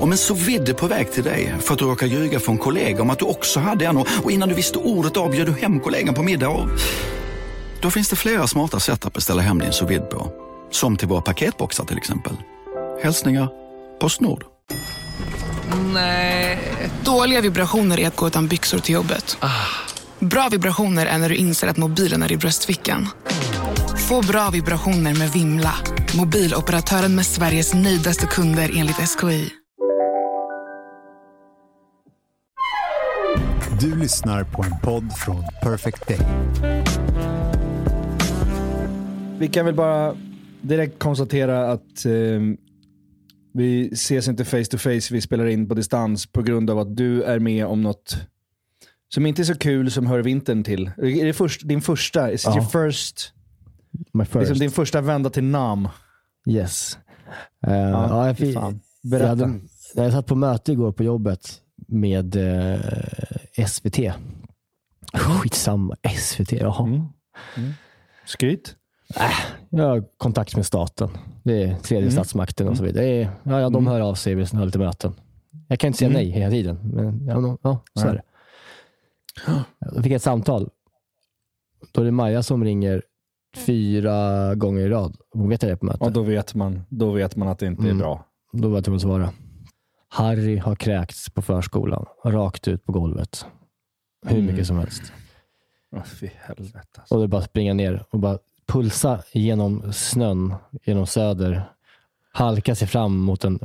Om en så vidde på väg till dig för att du råkar ljuga från kollega om att du också hade en och innan du visste ordet av du hem kollegan på middag och... Då finns det flera smarta sätt att beställa hem din sous på. Som till våra paketboxar till exempel. Hälsningar Postnord. Nej. Dåliga vibrationer är att gå utan byxor till jobbet. Bra vibrationer är när du inser att mobilen är i bröstfickan. Få bra vibrationer med Vimla. Mobiloperatören med Sveriges nöjdaste kunder enligt SKI. Du lyssnar på en podd från Perfect Day. Vi kan väl bara direkt konstatera att eh, vi ses inte face to face, vi spelar in på distans på grund av att du är med om något som inte är så kul som hör vintern till. Är det först, din första? Is it Ja. your first, My first. liksom din första vända till Nam? Yes. Uh, ja, jag, fy fick, fan. jag, hade, jag satt på möte igår på jobbet med eh, SVT. Skitsamma, SVT, jaha. Mm. Skryt. Jag har kontakt med staten. Det är tredje statsmakten och så vidare. Det är, ja, ja, de hör av sig vid har lite möten. Jag kan inte säga nej hela tiden, men ja, ja, så är det. Jag fick ett samtal. Då är det Maja som ringer fyra gånger i rad. Hon vet jag är på möte. Och då vet man, då vet man att det inte är Mm. bra. Då var jag tvungen att svara. Harry har kräkts på förskolan, rakt ut på golvet. Hur Mm. mycket som helst. Oh, fy helvete. Alltså. Och det är bara att springa ner och bara pulsa genom snön, genom söder. Halka sig fram mot en,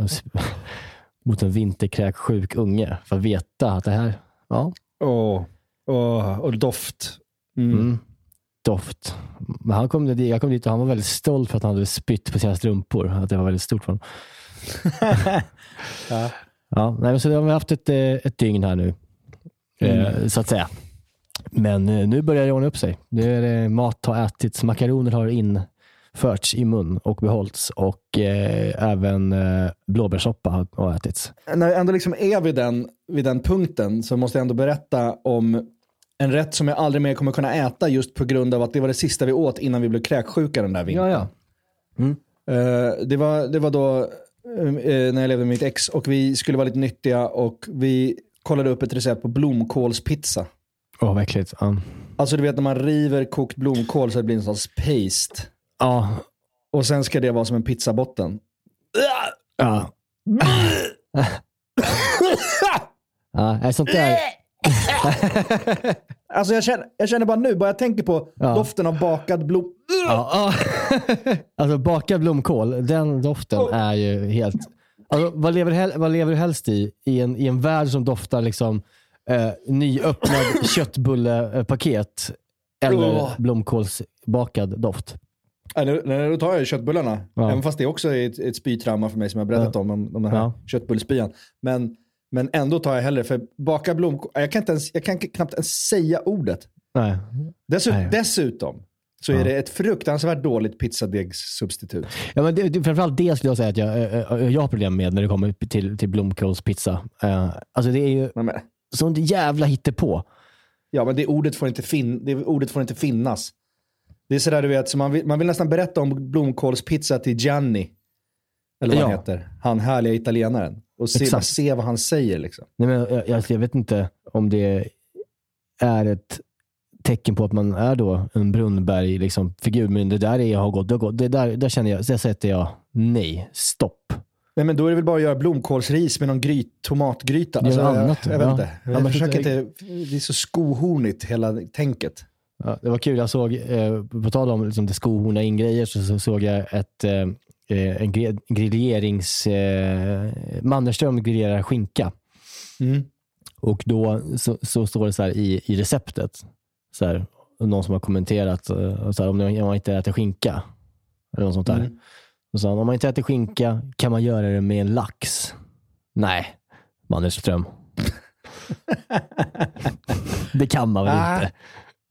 mot en vinterkräksjuk unge för att veta att det här, ja, Åh, åh, och doft. Mm. mm, doft. Men han kom, dit- jag kom dit och han var väldigt stolt för att han hade spytt på sina strumpor. Att det var väldigt stort för honom. Ja. Ja, nej, så har vi haft ett, eh, ett dygn här nu, eh, så att säga. Men eh, nu börjar det ordna upp sig. Nu är det mat har ätits, makaroner har införts i mun och behållits och eh, även eh, blåbärssoppa har, har ätits. När jag ändå liksom är vid den, vid den punkten så måste jag ändå berätta om en rätt som jag aldrig mer kommer kunna äta just på grund av att det var det sista vi åt innan vi blev kräksjuka den där vintern. Ja, ja. Eh, det, var, det var då när jag levde med mitt ex och vi skulle vara lite nyttiga och vi kollade upp ett recept på blomkålspizza. Åh, vad äckligt. Ja. Alltså du vet när man river kokt blomkål så det blir en sorts paste. Ja. Och sen ska det vara som en pizzabotten. ja. ja nej, sånt där. Alltså jag känner, jag känner bara nu, bara jag tänker på Ja. doften av bakad blom... Ja, ja. alltså bakad blomkål, den doften är ju helt... Alltså, vad, lever, vad lever du helst i? I en, i en värld som doftar liksom eh, nyöppnad köttbullepaket eller Åh. blomkålsbakad doft? Ja, nu, då tar jag köttbullarna. Ja. Även fast det också är ett, ett spytrauma för mig som jag berättat om, om, om den här Ja. köttbullspyan. Men, men ändå tar jag hellre, för baka blomkål, jag kan, inte ens, jag kan knappt ens säga ordet. Nej. Dessut, Nej. Dessutom så är det ett fruktansvärt dåligt pizzadegssubstitut. Ja, men det, det, framförallt det skulle jag säga att jag, eh, eh, jag har problem med när det kommer till, till blomkålspizza. Uh, alltså det är ju Men, men, sånt jävla hittepå. ja, men det ordet, får inte fin, det ordet får inte finnas. Det är sådär du vet, så man, vill, man vill nästan berätta om blomkålspizza till Gianni. Eller vad han Ja. heter. Han härliga italienaren. Och se, se vad han säger liksom. Nej, men jag, jag, jag vet inte om det är ett tecken på att man är då en Brunnberg-figur, liksom, figur, men det där är, har gått, det har gått. Det där, där känner jag, där sätter jag nej, stopp. Nej, men då är det väl bara att göra blomkålsris med någon gryt, tomatgryta. Alltså, jag, annat, jag, vet ja. inte. Ja, Jag men försöker inte. Det är så skohornigt hela tänket. Ja, det var kul, jag såg, eh, på tal om liksom, det skohorna in grejer, så, så såg jag ett, eh, en grillerings... Eh, Mannerström grillerar skinka. Mm. Och då så, så står det så här i, i receptet, så här, någon som har kommenterat eh, så här, om man inte äter skinka. Eller något sånt där. Mm. Och så, om man inte äter skinka, kan man göra det med en lax? Nej, Mannerström. det kan man väl inte?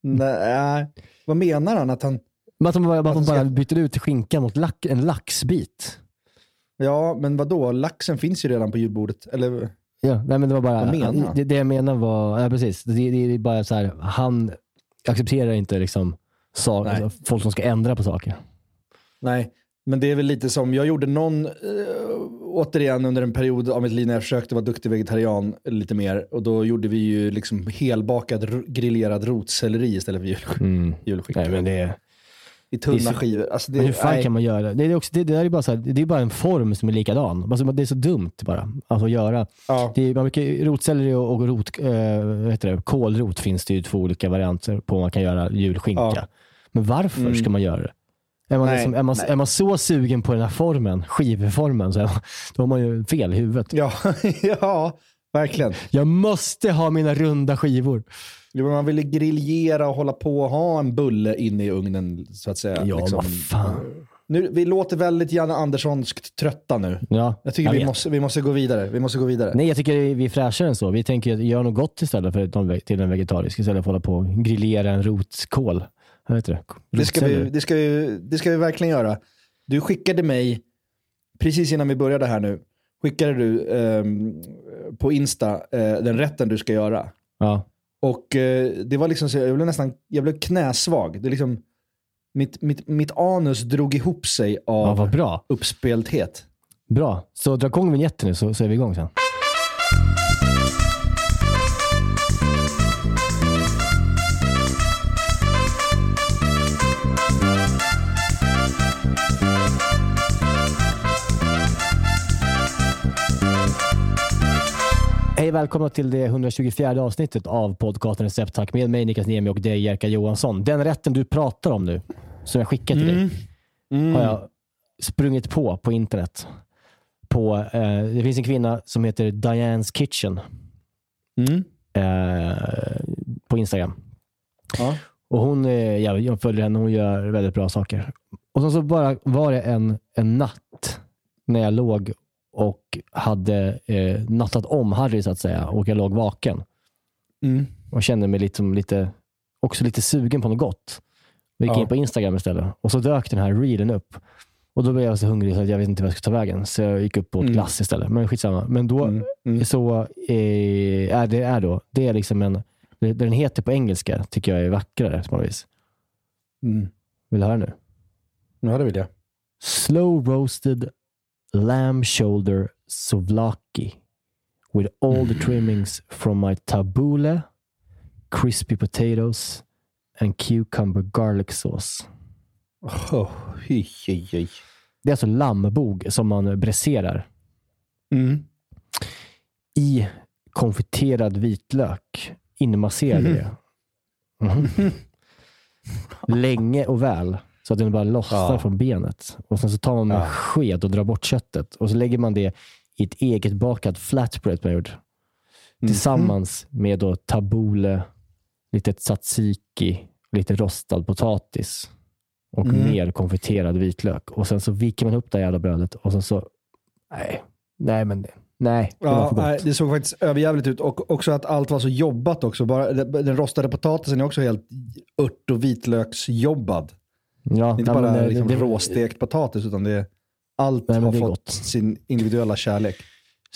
Nej, vad menar han? Att han... Att de bara, att de bara byter ut skinka mot lack, en laxbit. Ja, men vad då? Laxen finns ju redan på julbordet. Eller? Ja, nej, men det var bara, Vad menar han? det, det jag menar var, ja, precis. Det, det, det är bara så här, han accepterar inte liksom, Nej. alltså, folk som ska ändra på saker. Nej, Men det är väl lite som, jag gjorde någon, äh, återigen under en period av mitt liv när jag försökte vara duktig vegetarian lite mer. Och då gjorde vi ju liksom helbakad grillerad rotselleri istället för jul, Mm. julskinka. Nej, men det är... I tunna så- skivor. Alltså det, Men hur fan nej. kan man göra? Det är, också, det, det där är bara så här, det är bara en form som är likadan. Alltså, det är så dumt bara alltså, att göra. Ja. Det är, man brukar, rotselleri och, och rot, vad heter det, kålrot finns det ju två olika varianter på man kan göra julskinka. Ja. Men varför ska man göra det? Är man, Nej, liksom, är, man, är man så sugen på den här formen, skivformen, så då har man ju fel i huvudet. Ja, ja, verkligen. Jag måste ha mina runda skivor. Man ville griljera och hålla på och ha en bulle inne i ugnen så att säga. Ja, liksom. vad fan. nu, vi låter väldigt Janne Anderssonskt trötta nu. Ja, Jag tycker vi vet. måste, vi måste gå vidare. Vi måste gå vidare. Nej, jag tycker vi är fräschare än så. Vi tänker göra något gott istället för till en vegetarisk. Istället för att hålla på och grillera en rotkål. Vad heter det? Det ska, vi, det, ska vi, det ska vi verkligen göra. Du skickade mig, precis innan vi började här nu, skickade du ehm, på Insta eh, den rätten du ska göra. Ja. Och eh, det var liksom så, jag blev nästan, jag blev knäsvag. Det liksom, mitt, mitt, mitt anus drog ihop sig ja, av vad bra. uppspelthet. Bra. Så dra igång vignetten nu så, så är vi igång sen. Hej, välkomna till det 124 avsnittet av podcasten Recept Tack med mig Niklas Niemi och dig Jerka Johansson. Den rätten du pratar om nu, som jag skickade till dig, har jag sprungit på på internet. På, eh, det finns en kvinna som heter Diane's Kitchen Mm. eh, på Instagram. Ja. Och hon, jag, jag följer henne, hon gör väldigt bra saker. Och så, så bara var det en, en natt när jag låg och hade eh, nattat om Harry så att säga och jag låg vaken Mm. och kände mig lite, som lite, också lite sugen på något gott. Jag gick Ja. in på Instagram istället och så dök den här reelen upp. Och då blev jag så hungrig så att jag vet inte vad jag skulle ta vägen. Så jag gick upp och åt Mm. glass istället. Men skitsamma. Men då Mm. Mm. så eh, det är då, det är liksom en, det, det den heter på engelska tycker jag är vackrare på något vis. Mm. Vill du höra nu? Ja, det vill jag. Slow roasted lamb shoulder souvlaki with all the trimmings from my tabbouleh, crispy potatoes and cucumber garlic sauce. Oh, hy, hy, hy. Det är alltså lammbog som man bräserar Mm. i konfiterad vitlök. Inmasserad i det. Mhm. Länge och väl. Så att den bara lossnar Ja. från benet. Och Sen så tar man med Ja. sked och drar bort köttet. Och så lägger man det i ett eget bakat flatbread jag gjort. Mhm. Tillsammans med då tabbouleh, lite tzatziki, lite rostad potatis och Mm. mer konfiterad vitlök. Och Sen så viker man upp det här jävla brödet och sen så... Nej, nej men det, nej, det Ja, nej, det såg faktiskt överjävligt ut. Och också att allt var så jobbat också. Bara, den rostade potatisen är också helt ört och vitlöksjobbad. Ja, Inte bara eh, liksom det- råstekt potatis, utan det är, allt Nej, har det fått gott. sin individuella kärlek.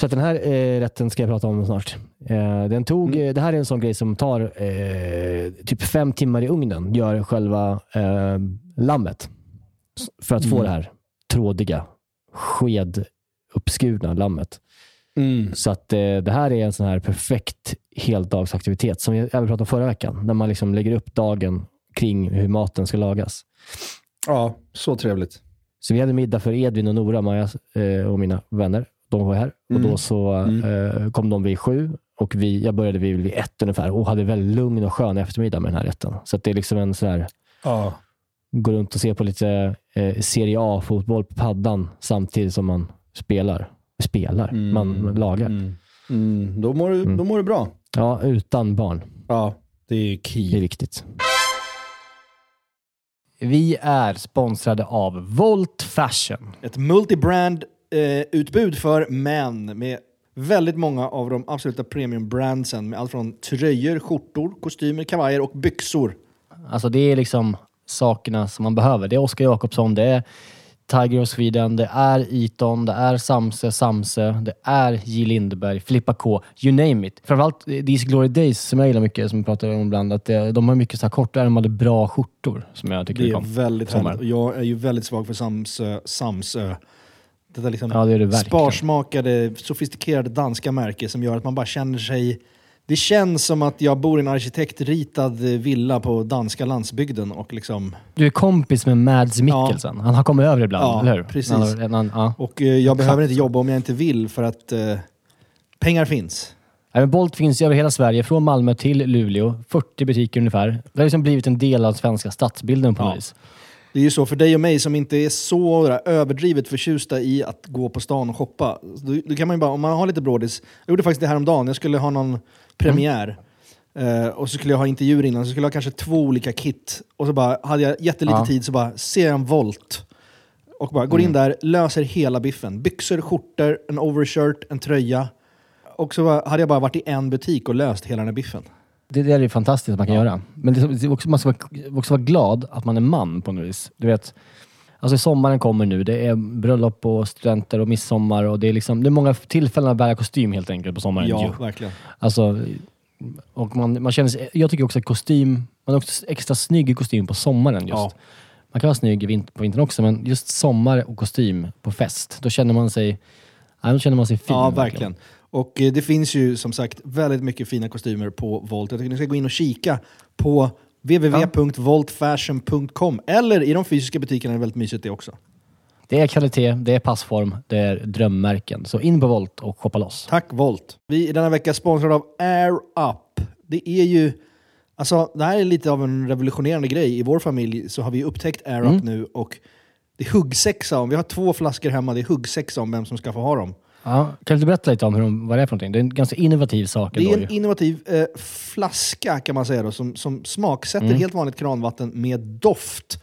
Så den här eh, rätten ska jag prata om snart. Eh, den tog, Mm. eh, Det här är en sån grej som tar eh, typ fem timmar i ugnen. Gör själva lammet. För att få Mm. det här trådiga, skeduppskurna lammet. Mm. Så att det här är en sån här perfekt heldagsaktivitet som jag även pratade om förra veckan. När man liksom lägger upp dagen kring hur maten ska lagas. Ja, så trevligt. Så vi hade middag för Edvin och Nora, Maja eh, och mina vänner. De var här och Mm. då så eh, kom de vid sju och vi, jag började vid, vid ett ungefär och hade väldigt lugn och skön eftermiddag med den här rätten. Så det är liksom en sån här, Ja. gå runt och se på lite eh, Serie A-fotboll på paddan samtidigt som man spelar. Spelar? Man, man lagar. Mm. Mm. Då, mår du, Mm. då mår du bra. Ja, utan barn. Ja, det är Det är key. viktigt. Vi är sponsrade av Volt Fashion. Ett multibrand eh, utbud för män med väldigt många av de absoluta premiumbrandsen med allt från tröjor, skjortor, kostymer, kavajer och byxor. Alltså det är liksom sakerna som man behöver. Det är Oskar Jakobsson, det är Tiger of Sweden, det är Eton, det är Samse, Samse, det är J. Lindeberg, Filippa K, you name it. Framförallt These Glory Days som jag gillar mycket, som vi pratar om ibland, att det, de har mycket så här kortärmade bra skjortor som jag tycker Det är om. väldigt härligt. Och Jag är ju väldigt svag för Samsö. Samsö. Det där liksom Ja, det är det verkligen. sparsmakade, sofistikerade danska märke som gör att man bara känner sig... Det känns som att jag bor i en arkitektritad villa på danska landsbygden och liksom... Du är kompis med Mads Mikkelsen. Han har kommit över ibland, Ja, eller hur? precis. Han, han, ja. Och eh, jag behöver inte jobba om jag inte vill för att eh, pengar finns. Men Bolt finns över hela Sverige, från Malmö till Luleå. 40 butiker ungefär. Det har liksom blivit en del av svenska stadsbilden på Ja. vis. Det är ju så för dig och mig som inte är så där överdrivet förtjusta i att gå på stan och shoppa. Då, då kan man ju bara, om man har lite brådis. Jag gjorde faktiskt det här om dagen. Jag skulle ha någon premiär. Eh, och så skulle jag ha intervjuer innan, så skulle jag ha kanske två olika kit. Och så bara, hade jag jättelite Ja. tid så bara jag en volt. Och bara går in där, löser hela biffen. Byxor, skjortor, en overshirt, en tröja. Och så bara, hade jag bara varit i en butik och löst hela den här biffen. Det, det är ju fantastiskt att man kan göra. Men det, det också, man ska också vara glad att man är man på något vis. Du vet, alltså sommaren kommer nu. Det är bröllop och studenter och midsommar. Och det, är liksom, det är många tillfällen att bära kostym helt enkelt på sommaren. Ja, ju. verkligen. Alltså, och man, man känner sig, jag tycker också att kostym, man är också extra snygg i kostym på sommaren just. Ja. Man kan vara snygg vint, på vintern också, men just sommar och kostym på fest, då känner man sig, då känner man sig fin. Ja, verkligen. Och eh, det finns ju som sagt väldigt mycket fina kostymer på Volt. Jag tycker ni ska gå in och kika på www.voltfashion.com eller i de fysiska butikerna är det väldigt mysigt det också. Det är kvalitet, det är passform, det är drömmärken. Så in på Volt och shoppa loss. Tack Volt! Vi är denna vecka sponsrade av Air Up. Det är ju... Alltså, det här är lite av en revolutionerande grej. I vår familj så har vi upptäckt Air Up nu och det är huggsexa om. Vi har två flaskor hemma, det är huggsexa om vem som ska få ha dem. Ja, kan du berätta lite om hur de, vad det är för någonting? Det är en ganska innovativ sak Det är en ju. innovativ eh, flaska kan man säga då, som, som smaksätter Mm. helt vanligt kranvatten med doft.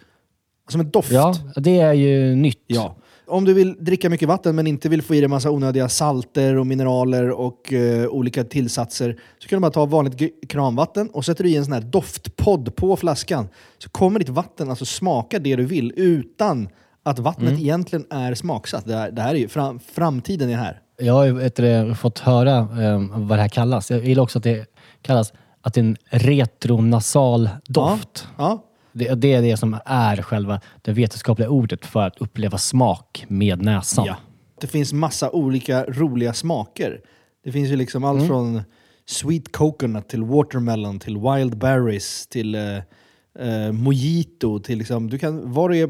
Som en doft. Ja, det är ju nytt. Ja. Om du vill dricka mycket vatten men inte vill få i dig massa onödiga salter och mineraler och eh, olika tillsatser så kan du bara ta vanligt kranvatten och sätter du i en sån här doftpodd på flaskan så kommer ditt vatten alltså smaka det du vill utan att vattnet Mm. egentligen är smaksatt. Det, här, det här är ju fram, framtiden är här. Jag har ju fått höra eh, vad det här kallas. Jag gillar också att det kallas att det är en retronasal doft. Ja. Det, det är det som är själva det vetenskapliga ordet för att uppleva smak med näsan. Ja. Det finns massa olika roliga smaker. Det finns ju liksom allt Mm. från sweet coconut till watermelon till wild berries till eh, eh, mojito. Till liksom, du kan, vad du är,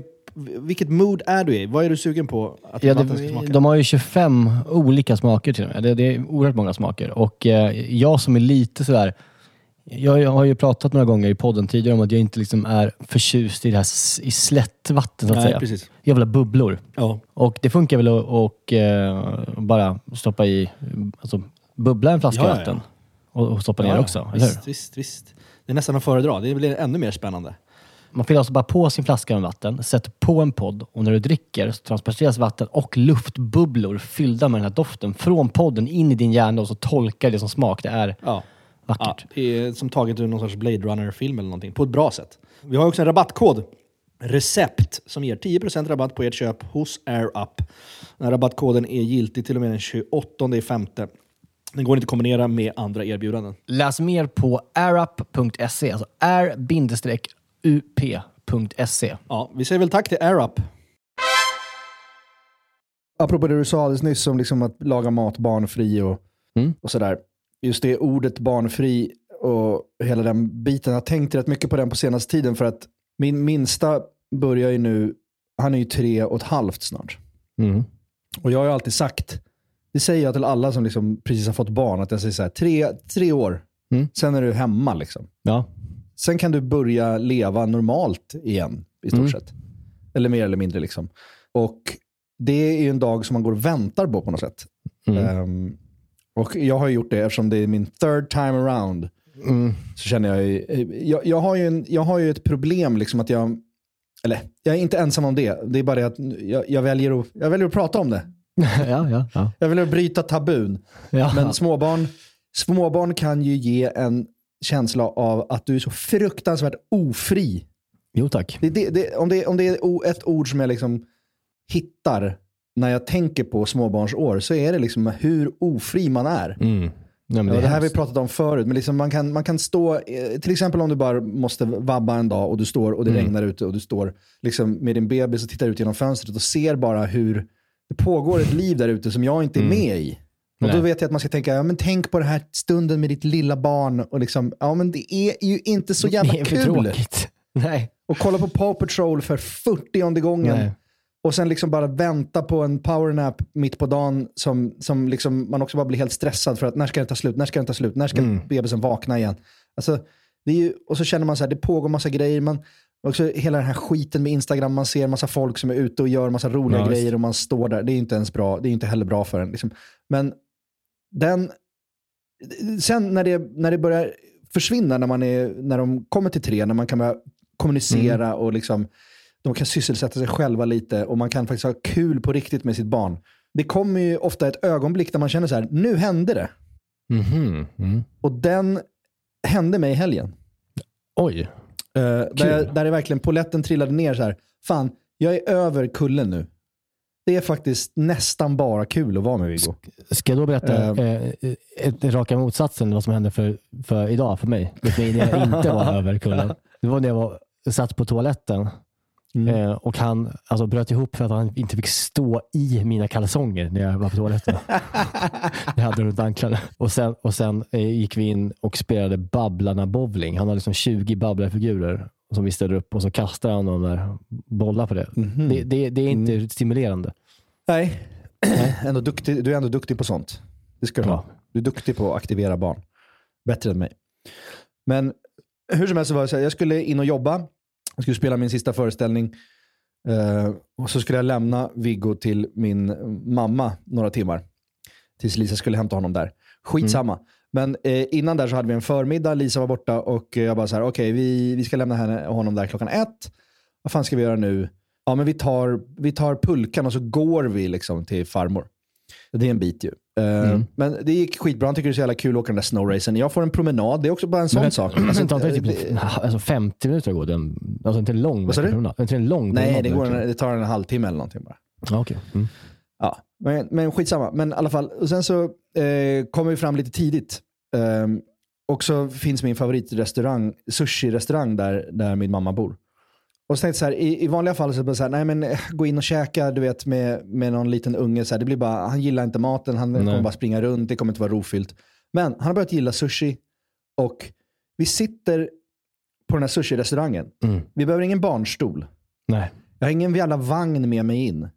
vilket mood är du i? Vad är du sugen på att Ja, vatten ska det, smaka? de har ju 25 olika smaker till och med. Det, det är oerhört många smaker. Och eh, jag som är lite sådär... Jag, jag har ju pratat några gånger i podden tidigare om att jag inte liksom är förtjust i det här i slättvatten så att Nej, säga. precis. Jag vill ha bubblor. Ja. Och det funkar väl att och, eh, bara stoppa i, alltså bubbla en flaska Ja, vatten och, och stoppa ner också, eller hur? visst, visst, visst. Det är nästan att föredra. Det blir ännu mer spännande. Man fyller alltså bara på sin flaska med vatten, sätter på en podd och när du dricker så transporteras vatten och luftbubblor fyllda med den här doften från podden in i din hjärna och så tolkar det som smak. Det är Ja. Ja, vackert. det är som taget ur någon sorts Blade Runner-film eller någonting. På ett bra sätt. Vi har också en rabattkod. Recept som ger 10% rabatt på ert köp hos AirUp. Den här rabattkoden är giltig till och med den 28 femte. Den går inte att kombinera med andra erbjudanden. Läs mer på airup.se, alltså air-up.se. Ja, vi säger väl tack till AirUp. Apropå det du sa alldeles nyss om liksom att laga mat barnfri och, Mm. och sådär. Just det ordet barnfri och hela den biten. Jag har tänkt rätt mycket på den på senaste tiden för att min minsta börjar ju nu, han är ju tre och ett halvt snart. Mm. Och jag har ju alltid sagt, det säger jag till alla som liksom precis har fått barn, att jag säger så här, tre, tre år, Mm. sen är du hemma liksom. Ja. Sen kan du börja leva normalt igen i stort Mm. sett. Eller mer eller mindre liksom. Och det är en dag som man går och väntar på på något sätt. Mm. Ehm, och jag har gjort det eftersom det är min third time around. Mm. Så känner jag, ju- jag, jag, har ju en, jag har ju ett problem liksom att jag, eller jag är inte ensam om det. Det är bara det att jag, jag, väljer, att, jag väljer att prata om det. ja, ja, ja. Jag väljer att bryta tabun. Men småbarn, småbarn kan ju ge en känsla av att du är så fruktansvärt ofri Jo tack. Det, det, det, om, det, om det är ett ord som jag liksom hittar när jag tänker på småbarnsår så är det liksom hur ofri man är. Mm. Ja, men Ja, det, det är här har vi pratat om förut, men liksom man, kan, man kan stå, eh, till exempel om du bara måste vabba en dag och du står och det Mm. regnar ute och du står liksom med din bebis och tittar ut genom fönstret och ser bara hur det pågår ett liv där ute som jag inte är med i. Och då vet jag att man ska tänka, ja, men tänk på den här stunden med ditt lilla barn. Och liksom, ja, men det är ju inte så jävla det är kul. tråkigt. Nej. Och kolla på Paw Patrol för 40 gången. Nej. Och sen liksom bara vänta på en powernap mitt på dagen som, som liksom man också bara blir helt stressad för att när ska den ta slut, när ska den ta slut, när ska Mm. bebisen vakna igen. Alltså, det är ju, och så känner man så här, det pågår massa grejer. Man, också hela den här skiten med Instagram, man ser massa folk som är ute och gör massa roliga visst. grejer och man står där. Det är inte ens bra, det är inte heller bra för en. Liksom. Men den, sen när det, när det börjar försvinna, när, man är, när de kommer till tre, när man kan börja kommunicera Mm. och liksom, de kan sysselsätta sig själva lite och man kan faktiskt ha kul på riktigt med sitt barn. Det kommer ju ofta ett ögonblick där man känner så här, nu hände det. Mhm. Mm. Och den hände mig i helgen. Oj. Uh, där, jag, där det verkligen poletten trillade ner så här, fan, jag är över kullen nu. Det är faktiskt nästan bara kul att vara med Viggo. Ska jag då berätta Ehm. eh, ett, raka motsatsen vad som hände för, för idag för mig? Vet ni, när jag inte var över kullen. Det var när jag var, satt på toaletten Mm. eh, och han alltså, bröt ihop för att han inte fick stå i mina kalsonger när jag var på toaletten. jag hade runt anklarna. Och sen, och sen eh, gick vi in och spelade Babblarna bowling. Han har liksom 20 babblarfigurer som vi ställer upp och så kastar han de där bollar på det. Mhm. Det, det, det är inte Mm. stimulerande. Nej, ändå duktig, du är ändå duktig på sånt. Det ska du Ja. ha. Du är duktig på att aktivera barn. Bättre än mig. Men hur som helst så var det så här, jag skulle in och jobba. Jag skulle spela min sista föreställning. Eh, och så skulle jag lämna Viggo till min mamma några timmar. Tills Lisa skulle hämta honom där. Skitsamma. Men eh, innan där så hade vi en förmiddag, Lisa var borta och jag bara så här, okej vi, vi ska lämna henne, honom där klockan ett. Vad fan ska vi göra nu? Ja men vi tar, vi tar pulkan och så går vi liksom till farmor. Det är en bit ju. Eh, Men det gick skitbra, han tycker det är så jävla kul att åka den där snowracen. Jag får en promenad, det är också bara en sån Men- sak. Alltså, Alltså, inte det- typ alltså 50 minuter att gå. Den, alltså inte en lång Vad sa du? promenad. Inte en lång nej, det, går en, det tar en halvtimme eller någonting bara. Ja, okej. Mm. Ja, men, men skitsamma. Men i alla fall, och sen så eh, kommer vi fram lite tidigt. Ehm, och så finns min favoritrestaurang, sushi-restaurang där, där min mamma bor. Och så tänkte jag så här, i, i vanliga fall så bara så här, nej men eh, gå in och käka, du vet med, med någon liten unge. Så här, det blir bara, han gillar inte maten, han kommer bara springa runt, det kommer inte vara rofyllt. Men han har börjat gilla sushi och vi sitter på den här sushi-restaurangen. Mm. Vi behöver ingen barnstol. Nej. Jag har ingen jävla vagn med mig in.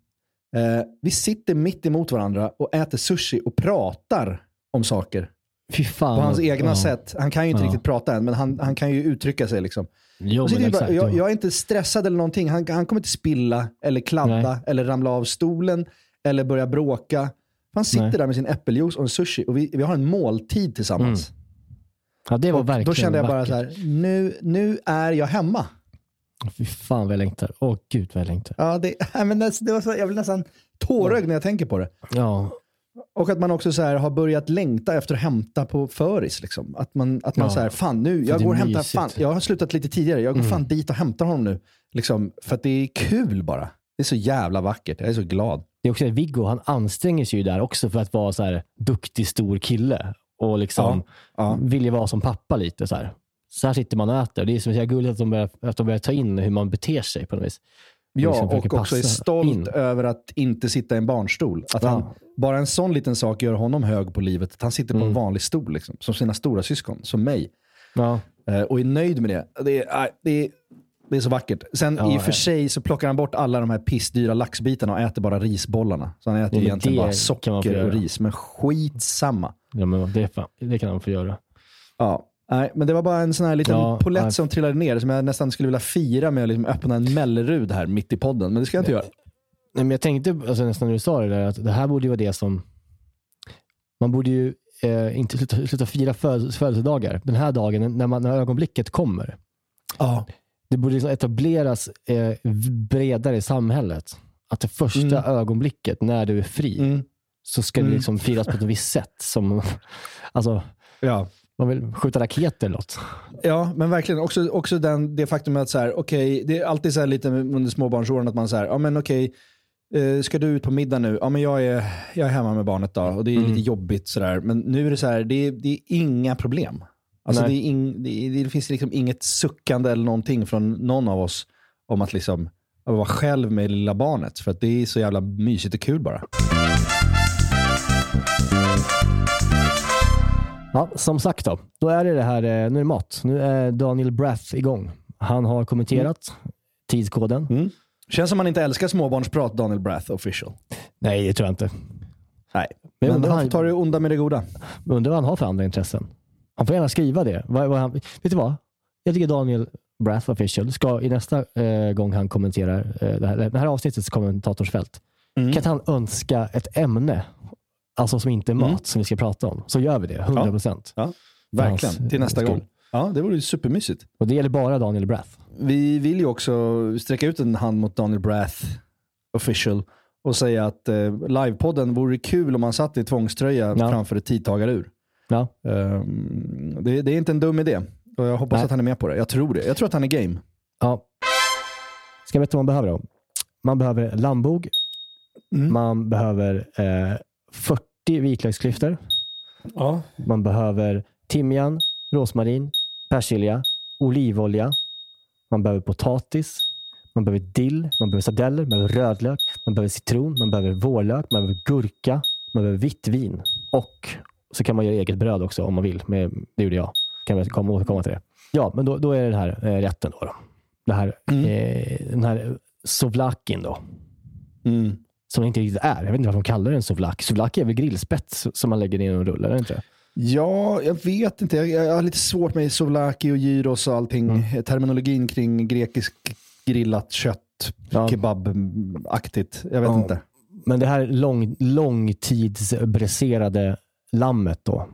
Eh, vi sitter mitt emot varandra och äter sushi och pratar om saker. Fy fan. På hans egna ja. sätt. Han kan ju inte Ja. riktigt prata än, men han, han kan ju uttrycka sig. Liksom. Jo, men ju bara, exakt. jag, ja. jag är inte stressad eller någonting. Han, han kommer inte spilla eller kladda Nej. eller ramla av stolen eller börja bråka. Han sitter Nej. där med sin äppeljuice och en sushi och vi, vi har en måltid tillsammans. ja, det var Och verkligen då kände jag bara vackert. så här, nu, nu är jag hemma. Fy fan vad jag längtar. Åh gud vad jag längtar. Ja, det, nej, men det, det var så, jag blir nästan tårögd när jag tänker på det. Ja, Och att man också så här har börjat längta efter att hämta på föris. Liksom. Att man, att man Ja. så här, fan nu, jag går och hämtar. Mm. fan, jag har slutat lite tidigare, jag går fan dit och hämtar honom nu. Liksom, för att det är kul bara. Det är så jävla vackert, jag är så glad. det är också Viggo, han anstränger sig ju där också för att vara så här duktig stor kille. Och liksom Ja. vill ju vara som pappa lite. Så här. Så här sitter man och äter. Det är så gulligt att de, börjar, att de börjar ta in hur man beter sig på något vis. Ja, liksom och också är stolt in. över att inte sitta i en barnstol. Att han, Ja. bara en sån liten sak gör honom hög på livet. Att han sitter Mm. på en vanlig stol, liksom, som sina stora syskon, som mig. Ja. Eh, och är nöjd med det. Det är, det är, det är så vackert. Sen Ja, i och för sig så plockar han bort alla de här pissdyra laxbitarna och äter bara risbollarna. Så han äter Ja, egentligen bara socker och ris. Men skitsamma. Ja, men det, fan, det kan han få göra. Ja. Nej, men det var bara en sån här liten Ja, polett nej. som trillade ner som jag nästan skulle vilja fira med att liksom öppna en Mellerud här mitt i podden. Men det ska jag inte göra. Nej, men jag tänkte alltså, nästan när du sa det där, att det här borde ju vara det som... Man borde ju eh, inte sluta, sluta fira föd- födelsedagar den här dagen, när, man, när ögonblicket kommer. Ja. Det borde liksom etableras eh, bredare i samhället. Att det första Mm. ögonblicket, när du är fri, Mm. så ska det liksom firas på ett visst sätt. Som, alltså, Ja. Man vill skjuta raketer eller något. Ja, men verkligen. Också, också den, det faktum att så här, okej, det är alltid så här lite under småbarnsåren att man säger, ja men okej, eh, ska du ut på middag nu? Ja, men jag är, jag är hemma med barnet då och det är Mm. lite jobbigt sådär. Men nu är det så här, det är, det är inga problem. Alltså det, ing, det, det finns liksom inget suckande eller någonting från någon av oss om att liksom att vara själv med lilla barnet. För att det är så jävla mysigt och kul bara. Ja, som sagt då. Då är det det här, eh, nu är det mat. Nu är Daniel Brath igång. Han har kommenterat tidskoden. Känns som man inte älskar småbarnsprat, Daniel Brath official. Nej, det tror jag inte. Nej, Men men, undrar han- får ta det onda med det goda. Undrar vad han har för andra intressen. Han får gärna skriva det. Vad, vad han, vet du vad? Jag tycker Daniel Brath official ska i nästa eh, gång han kommenterar eh, det, här, det här avsnittets kommentatorsfält, Mm. kan han önska ett ämne, alltså som inte är mat, Mm. som vi ska prata om. Så gör vi det, 100 procent. Ja, verkligen. hans Till nästa skull. gång. Ja, det vore ju supermysigt. Och det gäller bara Daniel Brath. Vi vill ju också sträcka ut en hand mot Daniel Brath official och säga att eh, livepodden vore kul om man satt i tvångströja Ja. framför ett tidtagarur. Ja. Ehm, det, det är inte en dum idé. Och jag hoppas Nej. att han är med på det. Jag tror det. Jag tror att han är game. Ja. Ska jag berätta vad man behöver då? Man behöver lammbog. Mm. Man behöver eh, 40 vitlöksklyftor. Ja. Man behöver timjan, rosmarin, persilja, olivolja. Man behöver potatis. Man behöver dill, man behöver sardeller, man behöver rödlök, man behöver citron, man behöver vårlök, man behöver gurka, man behöver vitt vin. Och så kan man göra eget bröd också om man vill. Med, det gjorde jag. Kan vi komma, återkomma till det. Ja, men då, då är det den här eh, rätten. Då, då. Det här, eh, den här sovlakin då. Mm. Som det inte riktigt är. Jag vet inte varför de kallar den sovlaki. Sovlaki är väl grillspett som man lägger i en rulle, det inte? Ja, jag vet inte. Jag, jag har lite svårt med souvlaki och gyros och allting. Mm. Terminologin kring grekisk grillat kött, Ja. kebab-aktigt. Jag vet Ja. inte. Men det här lång, långtidsbräserade lammet då,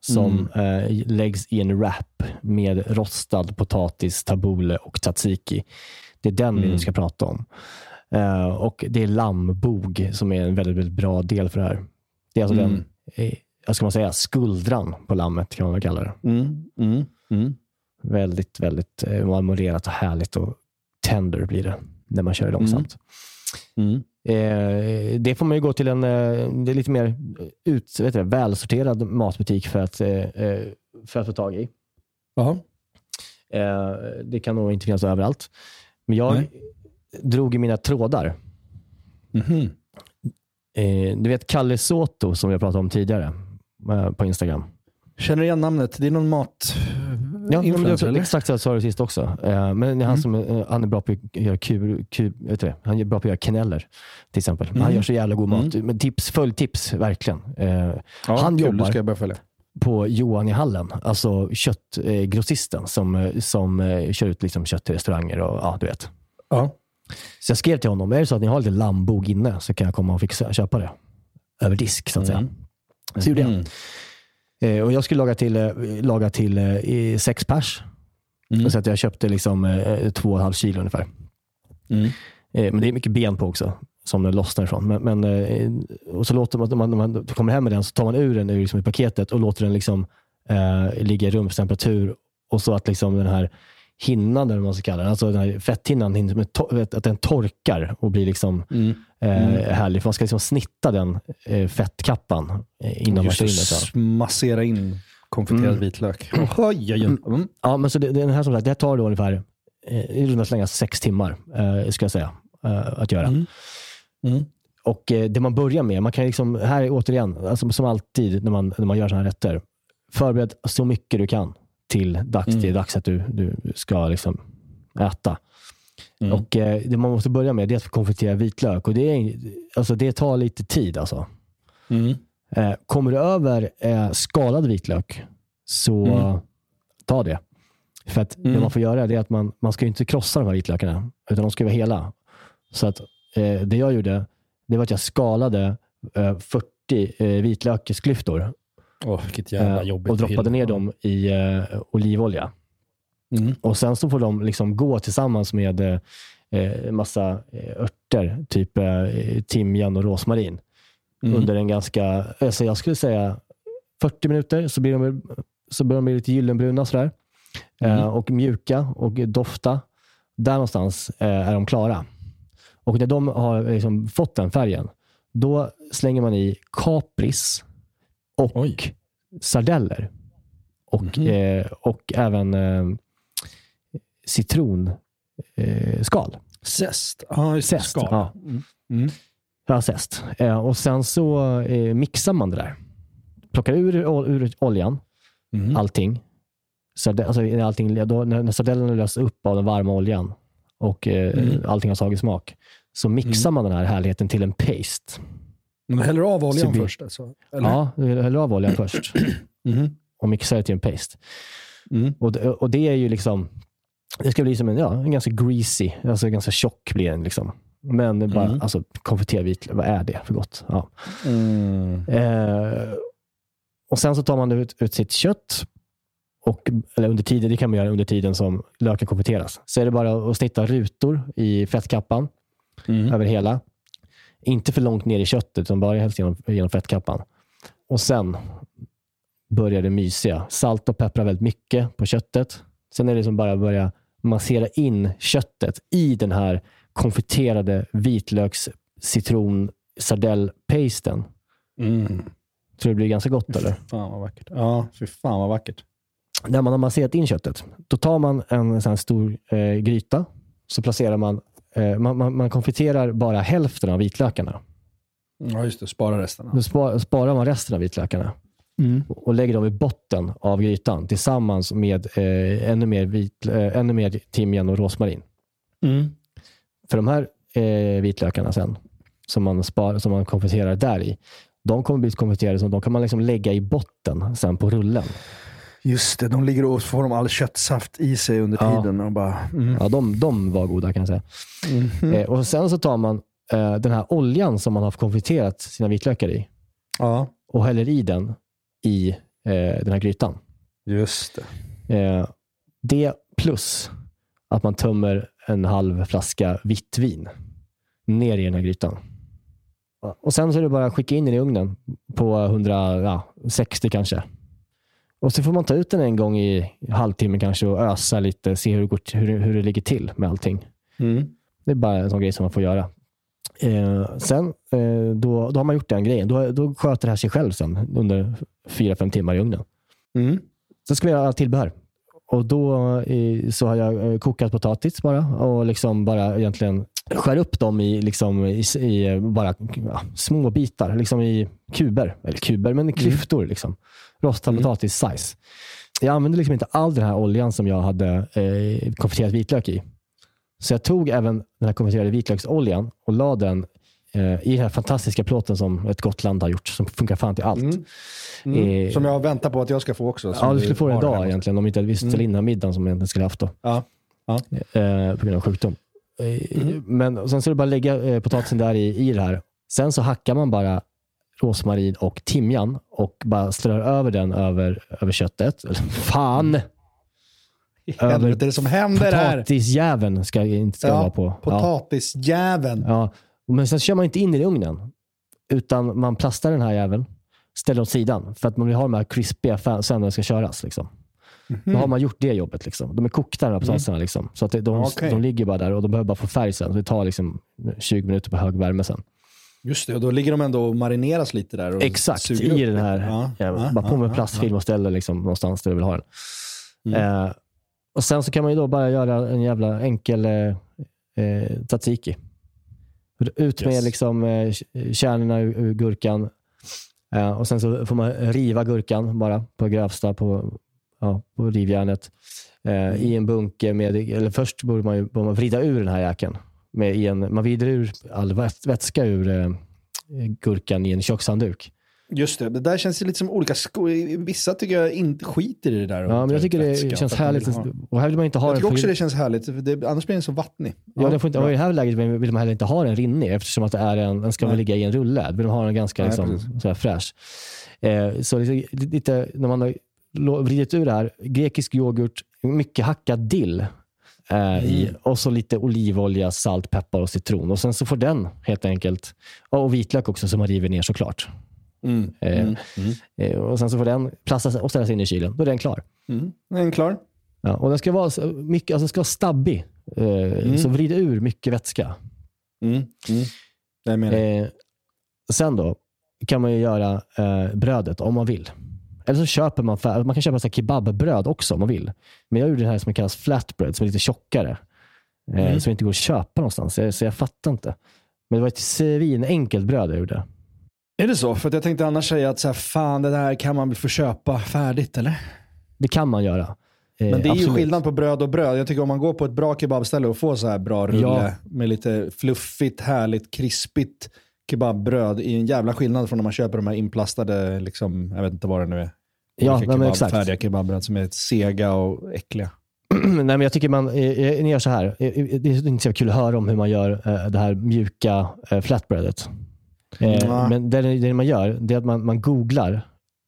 som eh, läggs i en wrap med rostad potatis, tabbouleh och tzatziki. Det är den vi nu ska prata om. Eh, och Det är lammbog som är en väldigt, väldigt bra del för det här. Det är alltså Mm. den, eh, vad ska man säga, skuldran på lammet kan man väl kalla det. Mm. Mm. Mm. Väldigt, väldigt eh, marmorerat och härligt och tender blir det när man kör det långsamt. Mm. Eh, det får man ju gå till en eh, det är lite mer ut, vet du, välsorterad matbutik för att, för att få tag i. Jaha. Eh, det kan nog inte finnas överallt. Men jag Nej. Drog i mina trådar. Mhm. Eh, du vet Kalle Soto som jag pratade om tidigare eh, på Instagram. Känner igen namnet. Det är någon mat... Ja, men det, exakt så sa du sist också. Eh, men han, som, eh, han är bra på att göra kub, kub, vet du, han är bra på att göra kneller till exempel. Han gör så jävla god mat. Men tips, följ-tips verkligen. Eh, Ja, han kul. jobbar ska jag börja följa. på Johan i hallen, alltså köttgrossisten som, som kör ut liksom kött till restauranger och ja, du vet. Ja. Så jag skrev till honom, är det så att ni har lite lammbog inne så kan jag komma och fixa, köpa det. Över disk så att säga. Så gjorde jag. Mm. Eh, och jag skulle laga till, eh, laga till eh, sex pers. Så att jag köpte liksom eh, två och halv kilo ungefär. Mm. Eh, men det är mycket ben på också som det lossnar ifrån. Men, men, eh, och så låter man, när man, man kommer hem med den så tar man ur den ur liksom, i paketet och låter den liksom, eh, ligga i rumstemperatur. Och så att liksom den här hinnan, eller vad man ska kalla den, alltså den här fetthinnan, att den torkar och blir liksom, Mm. eh, härlig. För man ska liksom snitta den eh, fettkappan eh, innan man Just kör in den. massera in konfiterad Mm. vitlök. Oj. Mm. Ja, men så det, den här, som sagt, det här tar då ungefär eh, i runda slängar sex timmar, eh, ska jag säga, att göra. Mm. Mm. Och Det man börjar med, man kan liksom, här är återigen, alltså, som alltid när man, när man gör sådana här rätter, förbered så mycket du kan till dags, Mm. till dags att du, du ska liksom äta. Mm. Och eh, Det man måste börja med det är att konfitera vitlök. Och det, är, alltså, det tar lite tid. Alltså. Mm. Eh, kommer du över eh, skalad vitlök, så Mm. ta det. För att det Mm. man får göra det är att man, man ska inte krossa de här vitlökarna, utan de ska vara hela. Så att eh, det jag gjorde, det var att jag skalade eh, 40 eh, Åh, vilket jävla eh, jobbigt. och droppade ner dem i eh, olivolja. Mm. Och Sen så får de liksom gå tillsammans med eh, en massa eh, örter, typ eh, timjan och rosmarin Mm. under en ganska, alltså jag skulle säga 40 minuter så blir de, så börjar de bli lite gyllenbruna sådär. Mm. Eh, och mjuka och dofta. Där någonstans eh, är de klara. Och när de har liksom fått den färgen, då slänger man i kapris och Oj. sardeller. Och, Mhm. eh, och även eh, citronskal. Skal. Zest. Det. Zest, Skal. ja. Mm. Mm. Ja, zest. Eh, och sen så eh, mixar man det där. Plockar ur, ur oljan, Mm. allting. Sarde, alltså, när allting då, när, när sardellerna löses upp av den varma oljan och eh, Mm. allting har tagit smak, så mixar man den här härligheten till en paste. Men du häller av oljan Så vi- först alltså? Eller? Ja, du häller av oljan först Mhm. och mixar det till en paste. Mm. Och det, och det är ju liksom, det ska bli som en, ja, en ganska greasy, alltså ganska tjock blir den. Liksom. Men bara, Mm. alltså konfiterad vitlök, vad är det för gott? Ja. Mm. Eh, och Sen så tar man ut, ut sitt kött, och, eller under tiden, det kan man göra under tiden som löken konfiteras. Så är det bara att snitta rutor i fettkappan Mm. över hela. Inte för långt ner i köttet, utan bara helst genom, genom fettkappan. Och sen börjar det mysiga. Salt och peppra väldigt mycket på köttet. Sen är det som bara att börja massera in köttet i den här konfiterade vitlöks citron sardellpasten. Mm. Tror du det blir ganska gott eller? Fan vad vackert. Ja, fy fan vad vackert. När man har masserat in köttet, då tar man en sån stor eh, gryta. Så placerar man, man, man, man konfiterar bara hälften av vitlökarna. Ja, just det. Spara resten. Då spar, sparar man resten av vitlökarna Mm. och lägger dem i botten av grytan tillsammans med eh, ännu, mer vit, eh, ännu mer timjan och rosmarin. Mm. För de här eh, vitlökarna sen, som man, spar, som man konfiterar där i, de kommer bli konfiterade, så de kan man liksom lägga i botten sen på rullen. Just det, de ligger och får de all köttsaft i sig under Ja. tiden. Och bara, mm. Ja, de, de var goda kan jag säga. Mhm. Eh, och Sen så tar man eh, den här oljan som man har konfiterat sina vitlökar i Ja, och häller i den i eh, den här grytan. just det. Eh, det plus att man tömmer en halv flaska vitt vin ner i den här grytan. Och Sen så är det bara att skicka in den i ugnen på 160 kanske. Och så får man ta ut den en gång i halvtimme kanske och ösa lite, se hur det, går, hur, hur det ligger till med allting. Mm. Det är bara en sån grej som man får göra. Eh, sen, eh, då, då har man gjort den grejen. Då, då sköter det här sig själv sen under fyra fem timmar i ugnen. Mm. Sen ska vi göra tillbehör. Och då eh, så har jag eh, kokat potatis bara och liksom bara egentligen skär upp dem i, liksom, i, i eh, bara ja, små bitar, liksom i kuber. Eller kuber, men i klyftor. Liksom. Rostad Mm. potatis size. Jag använde liksom inte all den här oljan som jag hade eh, konfiterat vitlök i. Så jag tog även den här konfiterade vitlöksoljan och la den eh, i den här fantastiska plåten som ett Gotland har gjort, som funkar fan till allt. Mm. Mm. Eh, Som jag väntar på att jag ska få också. Ja, du skulle få den idag egentligen om inte vi ställde in den här middagen som jag egentligen skulle haft då. Ja. Eh, på grund av sjukdom. Eh, Mm. Men sen så är det bara att lägga eh, potatisen där i, i det här. Sen så hackar man bara rosmarin och timjan och bara strör över den över, över köttet. Fan! Över Helvete, det som händer här. Potatisjäveln ska inte ska Ja, vara på. Ja. Potatisjäveln. Ja. Men sen kör man inte in i ugnen. Utan man plastar den här jäveln, ställer åt sidan. För att man vill ha de här krispiga sen när det ska köras. Liksom. Då har man gjort det jobbet. Liksom. De är kokta de här potatisarna. Liksom. Så att de, Okej. de ligger bara där och de behöver bara få färg sen. Så det tar liksom 20 minuter på hög värme sen. Just det, och då ligger de ändå och marineras lite där. Och Exakt, i den här. Ja, Ja, ja, bara på med plastfilm och ställer liksom någonstans där du vill ha den. Mm. Eh, och Sen så kan man ju då bara göra en jävla enkel eh, eh, tzatziki. Ut med Yes. liksom, eh, kärnorna ur, ur gurkan. Eh, och Sen så får man riva gurkan bara på grövsta på, ja, på rivjärnet. Eh, I en bunke med, eller först borde man, ju, borde man vrida ur den här jäkeln. Med i en, man vrider ur all väts- vätska ur eh, gurkan i en kökshandduk. Just det, det där känns lite som olika skor. Vissa tycker jag inte skiter i det där. Ja, men jag tycker det känns härligt. Och här vill man inte ha Jag tycker också det känns härligt, för det, annars blir den så vattnig. Ja, den får inte, och I det här läget vill man heller inte ha den rinnig eftersom att det är en, den ska väl ligga i en rulle. Då vill man ha den ganska Nej, liksom, så här fräsch. Eh, så lite, lite, när man har vridit ur det här, grekisk yoghurt, mycket hackad dill eh, i, Mm. och så lite olivolja, salt, peppar och citron. Och Sen så får den helt enkelt, och vitlök också som man river ner såklart. Mm. Eh, Mm. Mm. Eh, och Sen så får den plastas och ställas in i kylen. Då är den klar. Mm. Den är klar. Ja, och den ska vara mycket, alltså ska vara stabbig. Mm. Så vrid ur mycket vätska. Mm. Mm. Eh, sen då kan man ju göra eh, brödet om man vill. Eller så köper man, man kan köpa så kebabbröd också om man vill. Men jag gjorde det här som kallas flatbread, som är lite tjockare. Eh, Mm. Som inte går att köpa någonstans. Så jag, fattar inte. Men det var ett svinenkelt bröd jag gjorde. Är det så? För jag tänkte annars säga att så här, fan det där kan man väl få köpa färdigt eller? Det kan man göra. Eh, Men det är ju absolut. skillnad på bröd och bröd. Jag tycker om man går på ett bra kebabställe och får så här bra rulle Ja. med lite fluffigt, härligt, krispigt kebabbröd är en jävla skillnad från när man köper de här inplastade, liksom, jag vet inte vad det nu är. Ja, nej, kebab, exakt. Färdiga kebabbröd som är sega och äckliga. Nej, men jag tycker man eh, eh, ni gör så här. Eh, Det är inte så kul att höra om hur man gör det här mjuka flatbreadet. Nej. Men det, det man gör det är att man, man googlar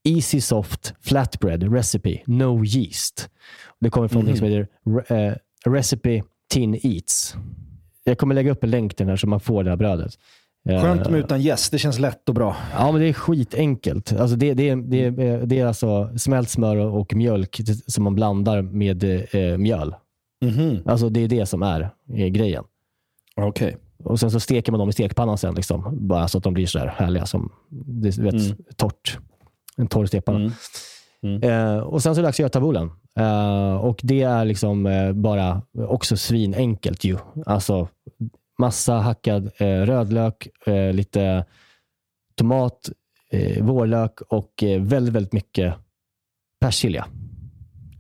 Easy Soft Flatbread Recipe No Yeast. Det kommer från något som heter Recipe Tin Eats. Jag kommer lägga upp en länk till den här så man får det här brödet. Eh, Skönt med utan gäst, det känns lätt och bra. Ja, men det är skitenkelt. Alltså det, det, är, det, är, det är alltså smält smör och, mjölk som man blandar med eh, mjöl. Mhm. Alltså det är det som är eh, grejen. Okej. Och Sen så steker man dem i stekpannan sen. Liksom, bara så att de blir så där härliga som det, vet, Mm. torrt. En torr stekpanna. Mm. Mm. Eh, och Sen så är det dags att göra taboulen. Eh, och Det är liksom eh, bara också svinenkelt ju. Alltså massa hackad eh, rödlök, eh, lite tomat, eh, vårlök och eh, väldigt, väldigt mycket persilja.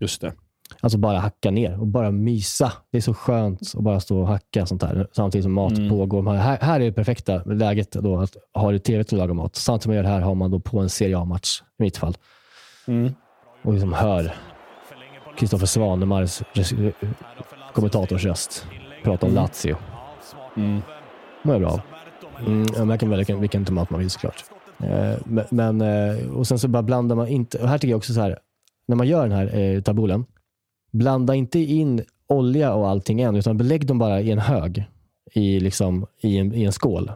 Just det. Alltså bara hacka ner och bara mysa. Det är så skönt att bara stå och hacka sånt här samtidigt som mat Mm. pågår. Man- Här, här är det perfekta läget då att ha det trevligt att laga mat. Samtidigt som man gör det här har man då på en Serie A-match i mitt fall. Mm. Och liksom hör Kristoffer Svanemars res- kommentators röst prata om Lazio. Mm. mår jag bra av. Mm, ja, man kan välja vilken, tomat man vill såklart. Eh, men, eh, och sen så bara blandar man inte, och här tycker jag också så här, när man gör den här eh, taboulen, blanda inte in olja och allting än, utan belägg dem bara i en hög i, liksom, i, en, i en skål.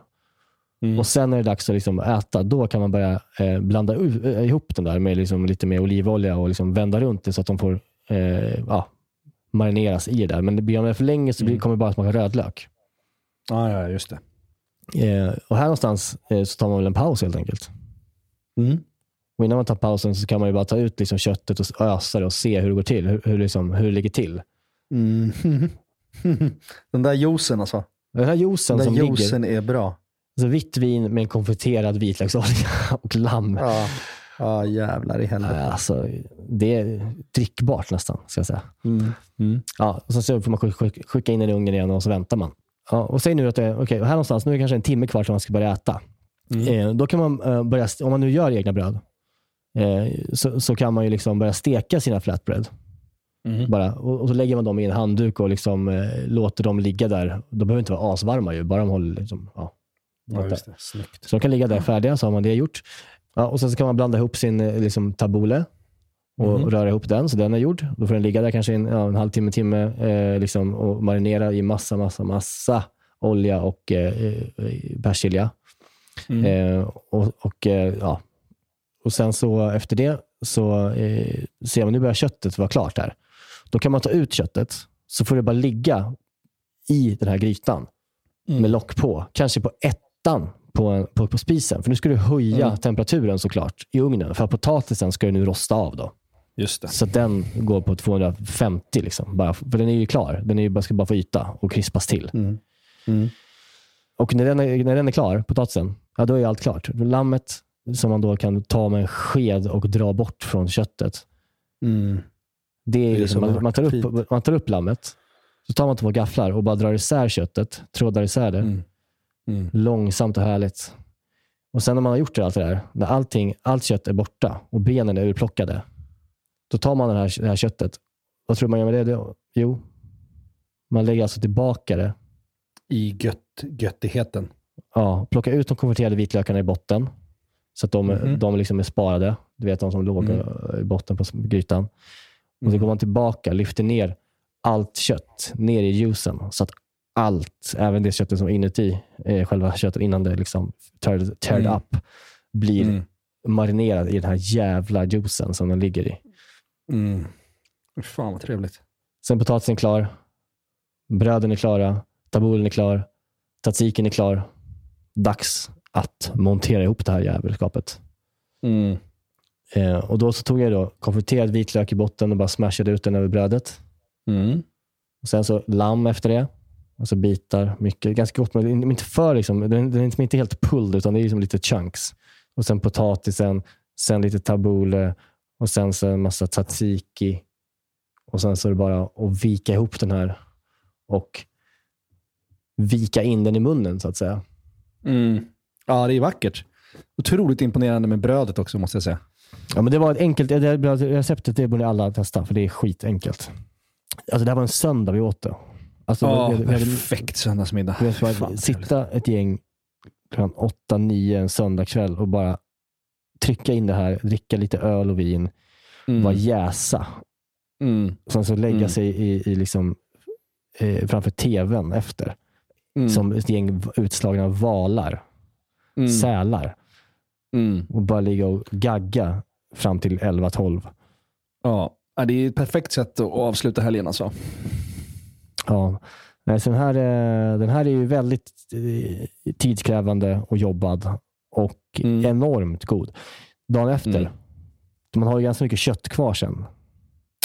Mm. Och sen när det är dags att liksom äta, då kan man börja eh, blanda u- eh, ihop den där med liksom lite mer olivolja och liksom vända runt det så att de får eh, ja, marineras i det där. Men blir man för länge så blir, Mm. kommer det bara smaka rödlök. Ja, ja, just det. Eh, och här någonstans eh, så tar man väl en paus helt enkelt. Mm. Och innan man tar pausen så kan man ju bara ta ut liksom köttet och ösa det och se hur det går till. Hur, hur, liksom, hur det ligger till. Mm. Den där juicen alltså. Den här juicen Den som där ligger, juicen är bra. alltså vitt vin med en konfiterad vitlöksolja och lamm. Ja, ja jävlar i helvete. Alltså, det är drickbart nästan, ska jag säga. Mm. Mm. Ja, och sen så får man skick- skick- skicka in den i ugnen igen och så väntar man. Ja, och säg nu att det är, okej, här någonstans, nu är det kanske en timme kvar till man ska börja äta. Eh, då kan man eh, börja, om man nu gör egna bröd, eh, så, så kan man ju liksom börja steka sina flatbread. Mm. Bara, och, och så lägger man dem i en handduk och liksom, eh, låter dem ligga där. De behöver inte vara asvarma, ju, bara de håller liksom, ja. Ja, just det. Snyggt. Så de kan ligga där färdiga, så har man det gjort. Ja, och Sen så kan man blanda ihop sin eh, liksom, tabule och Mhm. röra ihop den, så den är gjord. Då får den ligga där kanske en, ja, en halvtimme, timme eh, liksom, och marinera i massa, massa, massa olja och eh, eh, persilja. Mm. Eh, och, och, eh, ja. och sen så efter det så eh, ser man, nu börjar köttet vara klart här. Då kan man ta ut köttet, så får det bara ligga i den här grytan Mm. med lock på. Kanske på ettan på, en- på, på spisen. För nu ska du höja Mm. temperaturen såklart i ugnen. För potatisen ska ju nu rosta av då. Just det. Så den går på 250. Liksom, bara, för den är ju klar. Den är ju bara, ska bara få yta och krispas till. Mm. Mm. Och när den, är, när den är klar, potatisen, ja, då är allt klart. Lammet som man då kan ta med en sked och dra bort från köttet. Mm. Det är Det är liksom, så man, man, tar upp, man tar upp lammet, så tar man två gafflar och bara drar isär köttet, trådar isär det. Mm. Mm. Långsamt och härligt. Och sen när man har gjort det, allt det där, när allting, allt kött är borta och benen är urplockade, då tar man det här, det här köttet. Vad tror man gör med det? Jo, man lägger alltså tillbaka det. I gött, göttigheten. Ja, plocka ut de konverterade vitlökarna i botten, så att de, Mhm. de liksom är sparade. Du vet de som låg Mm. i botten på grytan. Och så går man tillbaka, lyfter ner allt kött ner i juicen, så att allt, även det köttet som är inuti eh, själva köttet innan det liksom teared, teared Mm. up, blir Mm. marinerad i den här jävla juicen som den ligger i. Mm. Fan vad trevligt. Sen potatisen är klar, bröden är klara, taboulen är klar, Statistiken är klar. Dags att montera ihop det här jävelskapet. Mm. Eh, och då så tog jag då konfiterad vitlök i botten och bara smashade ut den över brödet. Mm. Och sen så lamm efter det. Och så bitar, mycket. Ganska gott, men inte för liksom, den, den är liksom inte helt pulled, utan det är liksom lite chunks. Och sen potatisen, sen lite tabbouleh och sen så en massa tzatziki. Och sen så är det bara att vika ihop den här och vika in den i munnen så att säga. Mm. Ja, det är vackert. Otroligt imponerande med brödet också måste jag säga. Ja, men det var ett enkelt det receptet, det borde alla testa, för det är skitenkelt. Alltså, det här var en söndag vi åt det. Alltså, Ja, vi- vi- vi perfekt söndagsmiddag. vi bara Fan, sitta ett gäng klockan åtta, nio en söndagkväll och bara trycka in det här, dricka lite öl och vin, Mm. bara jäsa. Mm. Sen så lägga Mm. sig i, i liksom, eh, framför tvn efter. Mm. Som ett gäng utslagna valar, Mm. sälar. Mm. Och bara ligga och gagga fram till 11-12. Ja. ja, det är ett perfekt sätt att avsluta helgen alltså. Ja. Nej, så den, här, eh, den här är ju väldigt eh, tidskrävande och jobbad och Mm. enormt god. Dagen efter, Mm. man har ju ganska mycket kött kvar sen.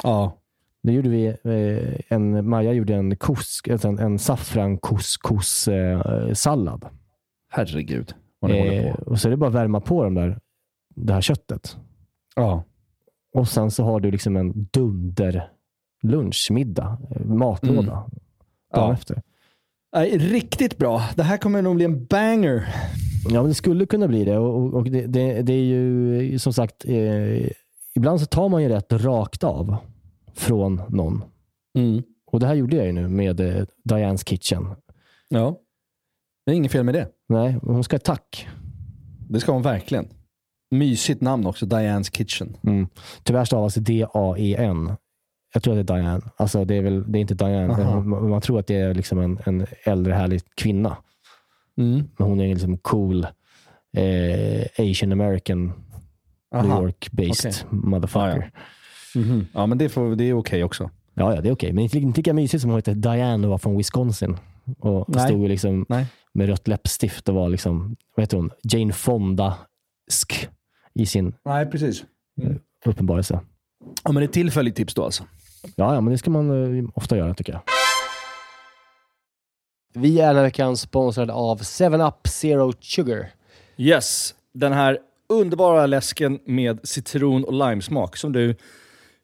Ja. Det gjorde vi, eh, en, Maja gjorde en, kos, en, en saffran couscous eh, sallad. Herregud vad ni Eh, på. och så är det bara att värma på de där, det här köttet. Ja. Och sen så har du liksom en dunder lunchmiddag, eh, matlåda. Mm. Dagen Ja. efter. Nej, riktigt bra. Det här kommer nog bli en banger. Ja, men det skulle kunna bli det. Och, och- det, det, det är ju som sagt, eh, ibland så tar man ju rätt rakt av från någon. Mm. Och det här gjorde jag ju nu med eh, Dianes Kitchen. Ja. Det är inget fel med det. Nej, hon ska ha tack. Det ska hon verkligen. Mysigt namn också, Diane's Kitchen. Mm. Tyvärr stavas det D-A-E-N. Jag tror att det är Diane. Alltså det är, väl, det är inte Diane. Aha. Man, man tror att det är liksom en, en äldre härlig kvinna. Mm. Men hon är en liksom cool eh, Asian American New Aha. York-based motherfucker. Mhm. Ja, men det, får, det är okej också. Ja, ja, det är okej. Men inte, inte lika mysigt som hon hette Diane och var från Wisconsin. Och Nej. stod liksom Nej. med rött läppstift och var liksom, vad heter hon, Jane Fonda-sk i sin Nej, precis. uppenbarelse. Ja, men det är tillfälligt tips då alltså. Ja, ja, men det ska man eh, ofta göra tycker jag. Vi är den här veckan sponsrade av 7up Zero Sugar. Yes, den här underbara läsken med citron och limesmak som du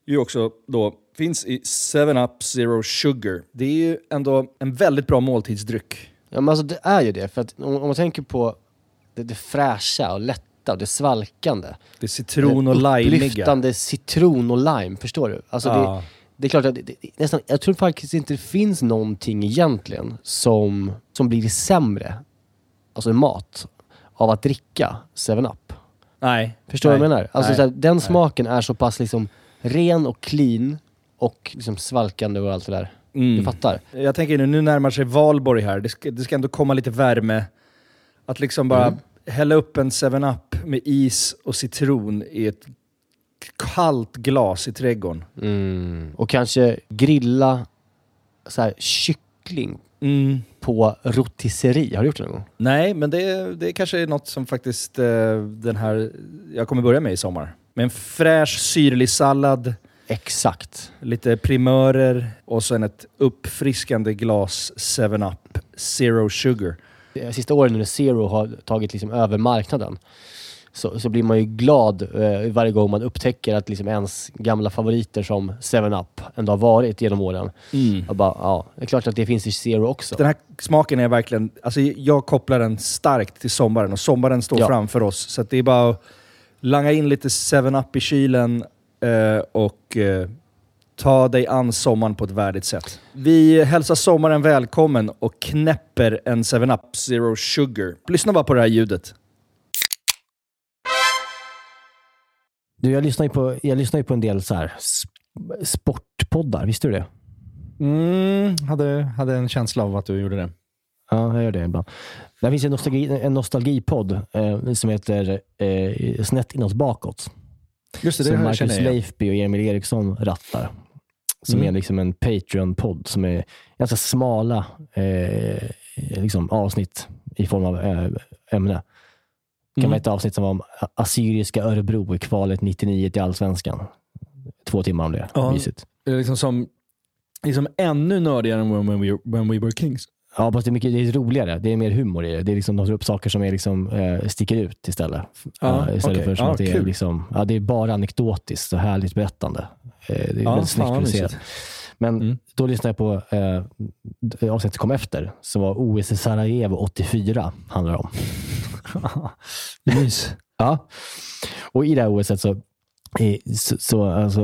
ju också då finns i 7up Zero Sugar. Det är ju ändå en väldigt bra måltidsdryck. Ja, men alltså det är ju det. För att om, om man tänker på det, det fräscha och lätta och det svalkande. Det är citron och det limeiga. Upplyftande citron och lime, förstår du? Alltså det, Ja. det är klart att det, det, nästan, jag tror faktiskt inte det finns någonting egentligen som, som blir sämre, alltså mat, av att dricka 7up. Nej. Förstår du Nej. vad jag menar? Alltså Nej. här, den smaken är så pass liksom ren och clean och liksom svalkande och allt det där. Mm. Du fattar? Jag tänker nu, nu närmar sig valborg här. Det ska, det ska ändå komma lite värme. Att liksom bara Mm. hälla upp en 7-Up med is och citron i ett kallt glas i trädgården. Mm. Och kanske grilla så här, kyckling Mm. på rotisserie. Har du gjort det någon gång? Nej, men det, det kanske är något som faktiskt eh, den här, jag kommer börja med i sommar. Med en fräsch syrlig sallad, Exakt. lite primörer och sen ett uppfriskande glas 7-Up Zero Sugar. De sista åren när Zero har tagit liksom över marknaden så, så blir man ju glad eh, varje gång man upptäcker att liksom ens gamla favoriter som 7-Up ändå har varit genom åren. Och bara, ja, det är klart att det finns i Zero också. Den här smaken är verkligen... Alltså jag kopplar den starkt till sommaren och sommaren står Ja. framför oss. Så att det är bara att langa in lite 7-Up i kylen eh, och eh, ta dig an sommaren på ett värdigt sätt. Vi hälsar sommaren välkommen och knäpper en 7-Up Zero Sugar. Lyssna bara på det här ljudet. Du, jag lyssnar ju på, jag lyssnar ju på en del så här sp- sportpoddar, visste du det? Mm, hade, hade en känsla av att du gjorde det. Ja, jag gör det ibland. Det finns en, nostalgi, en nostalgipodd eh, som heter eh, Snett inåt bakåt. Just som Marcus känner jag igen. Leifby och Emil Eriksson rattar. Som Mm. är liksom en Patreon-podd som är ganska smala eh, liksom, avsnitt i form av eh, ämne. Det kan Mm. vara ett avsnitt som var om Assyriska Örebro i kvalet 99 till Allsvenskan. Två timmar om det. Ja. Mysigt. Det är liksom som, liksom ännu nördigare än when we, when we were kings. Ja, fast det är, mycket, det är roligare. Det är mer humor i det. Det är liksom, de tar upp saker som är liksom, eh, sticker ut istället. Ja, Eh, istället okej. för som Ja, att det är, liksom, ja, det är bara anekdotiskt och härligt berättande. Eh, det är Ja, väldigt snyggt producerat. Men Mm. då lyssnade jag på eh, avsnittet som kom efter, som var OS i Sarajevo 84, handlar det om. Mys. Ja. Och i det här OS så, så, så alltså,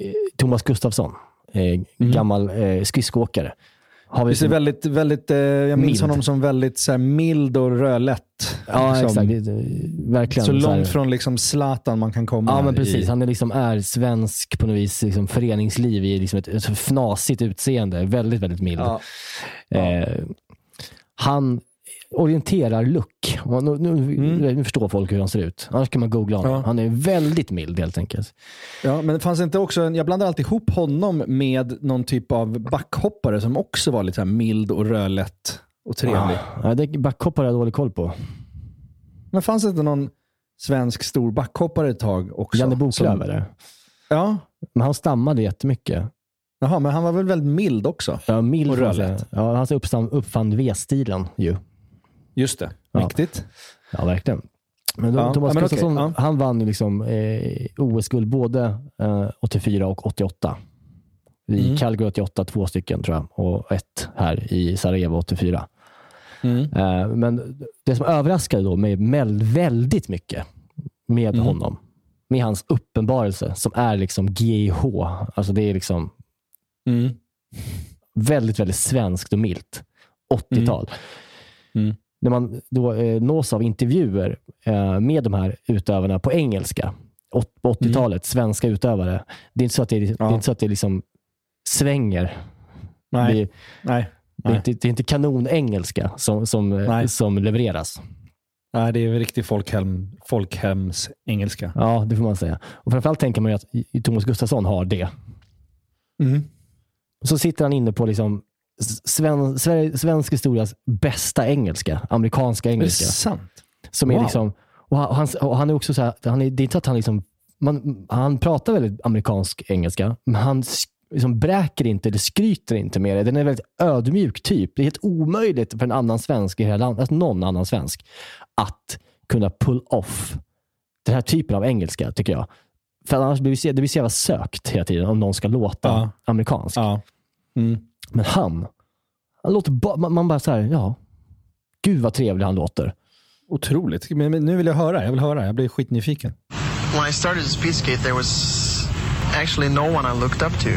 eh, Thomas Gustafsson, eh, gammal eh, skridskoåkare. Har vi väldigt, väldigt, eh, jag minns Mild. honom som väldigt så här, mild och rödlätt. Ja, liksom, exakt. Det, det, verkligen. Så långt från liksom Zlatan man kan komma. Ja, men i- precis. Han är, liksom, är svensk på något vis, liksom, föreningsliv i liksom ett, ett fnasigt utseende. Väldigt, väldigt mild. Ja. Eh, han orienterar look. Och Nu, nu, nu förstår folk hur han ser ut. Annars kan man googla honom. Ja. Han är väldigt mild helt enkelt. Ja, men det fanns inte också en, jag blandar alltid ihop honom med någon typ av backhoppare som också var lite mild och rödlätt och trevlig. Ja, det backhoppare har jag dålig koll på. Men fanns det inte någon svensk stor backhoppare ett tag också? Janne Boklöv Som-. Ja, Men han stammade jättemycket. Jaha, men han var väl väldigt mild också? Ja, mild Och rödlätt. Ja, han uppfann V-stilen ju. Just det. Ja. Mäktigt. Ja, verkligen. Men då, Ja, Thomas men Gustafsson, ja. han vann ju liksom, eh, OS-guld både eh, 84 och 88. I Mm. Calgary 88, två stycken tror jag, och ett här i Sarajevo 84. Mm. Eh, men det som överraskade då mig väldigt mycket med Mm. honom, med hans uppenbarelse som är liksom GIH. Alltså det är liksom Mm. väldigt, väldigt svenskt och milt. 80-tal. Mm. När man då eh, nås av intervjuer eh, med de här utövarna på engelska, på 80-talet, svenska utövare. Det är inte så att det, det, är Ja. inte så att det liksom svänger. Nej. Det, Nej. det, är inte, det är inte kanonengelska som, som, eh, som levereras. Nej, det är väl riktig folkhem, folkhems engelska. Ja, det får man säga. Och framförallt tänker man ju att Thomas Gustafsson har det. Mm. Så sitter han inne på liksom sven, Sverige, svensk historias bästa engelska, amerikanska Är det engelska. sant? Som är Wow. liksom, och han, och han, är också så här, han är, det är inte att han liksom, man, han pratar väldigt amerikansk engelska, men han liksom bräker inte eller skryter inte med det. Den är väldigt ödmjuk typ. Det är helt omöjligt för en annan svensk i hela landet, alltså någon annan svensk, att kunna pull off den här typen av engelska, tycker jag. För annars blir det blir så jävla sökt hela tiden om någon ska låta Ja. amerikansk. Ja. Mm. Men han, han låter ba, man, man bara så här, ja, gud vad trevlig han låter. Otroligt. Men, men nu vill jag höra. Jag vill höra. Jag blir skitnyfiken. When I started to speed skate, there was actually no one I looked up to.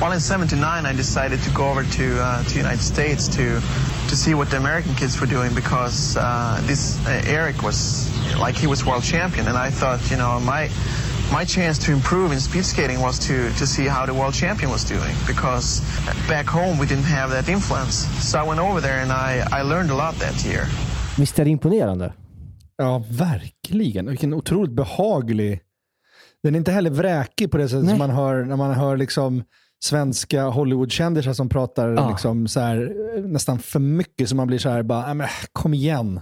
While in '79, I decided to go over to uh, to United States to to see what the American kids were doing because uh, this uh, Eric was like he was world champion, and I thought, you know, my my chance to improve in speed skating was to to see how the world champion was doing because back home we didn't have that influence. So I went over there and I I learned a lot that year. Visst är det imponerande? Ja, verkligen. Vilken otroligt behaglig... Den är inte heller vräkig på det sättet Nej. som man hör när man hör liksom svenska Hollywoodkändisar som pratar Ja. liksom så här, eh, nästan för mycket. Så man blir så här, bara, "Nej, men, kom igen.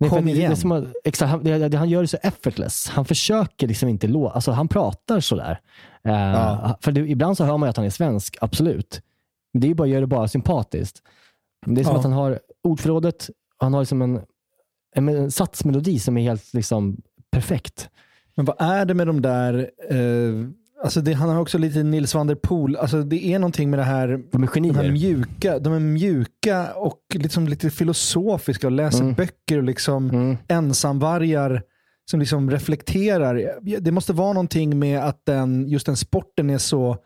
Nej, Kom det- det igen. som att- exakt, han, det, det, han gör det så effortless. Han försöker liksom inte låta, alltså han pratar sådär. Uh, Ja. För det, ibland så hör man ju att han är svensk, absolut. Men det är ju bara, gör det bara sympatiskt. Det är som Ja. att han har ordförrådet, han har liksom en, en, en satsmelodi som är helt liksom perfekt. Men vad är det med de där... Eh, alltså det, han har också lite Nils van der Poel. Alltså det är någonting med det här De är de här genier. mjuka, de är mjuka och liksom lite filosofiska och läser Mm. böcker och liksom Mm. ensamvargar som liksom reflekterar. Det måste vara någonting med att den, just den sporten är så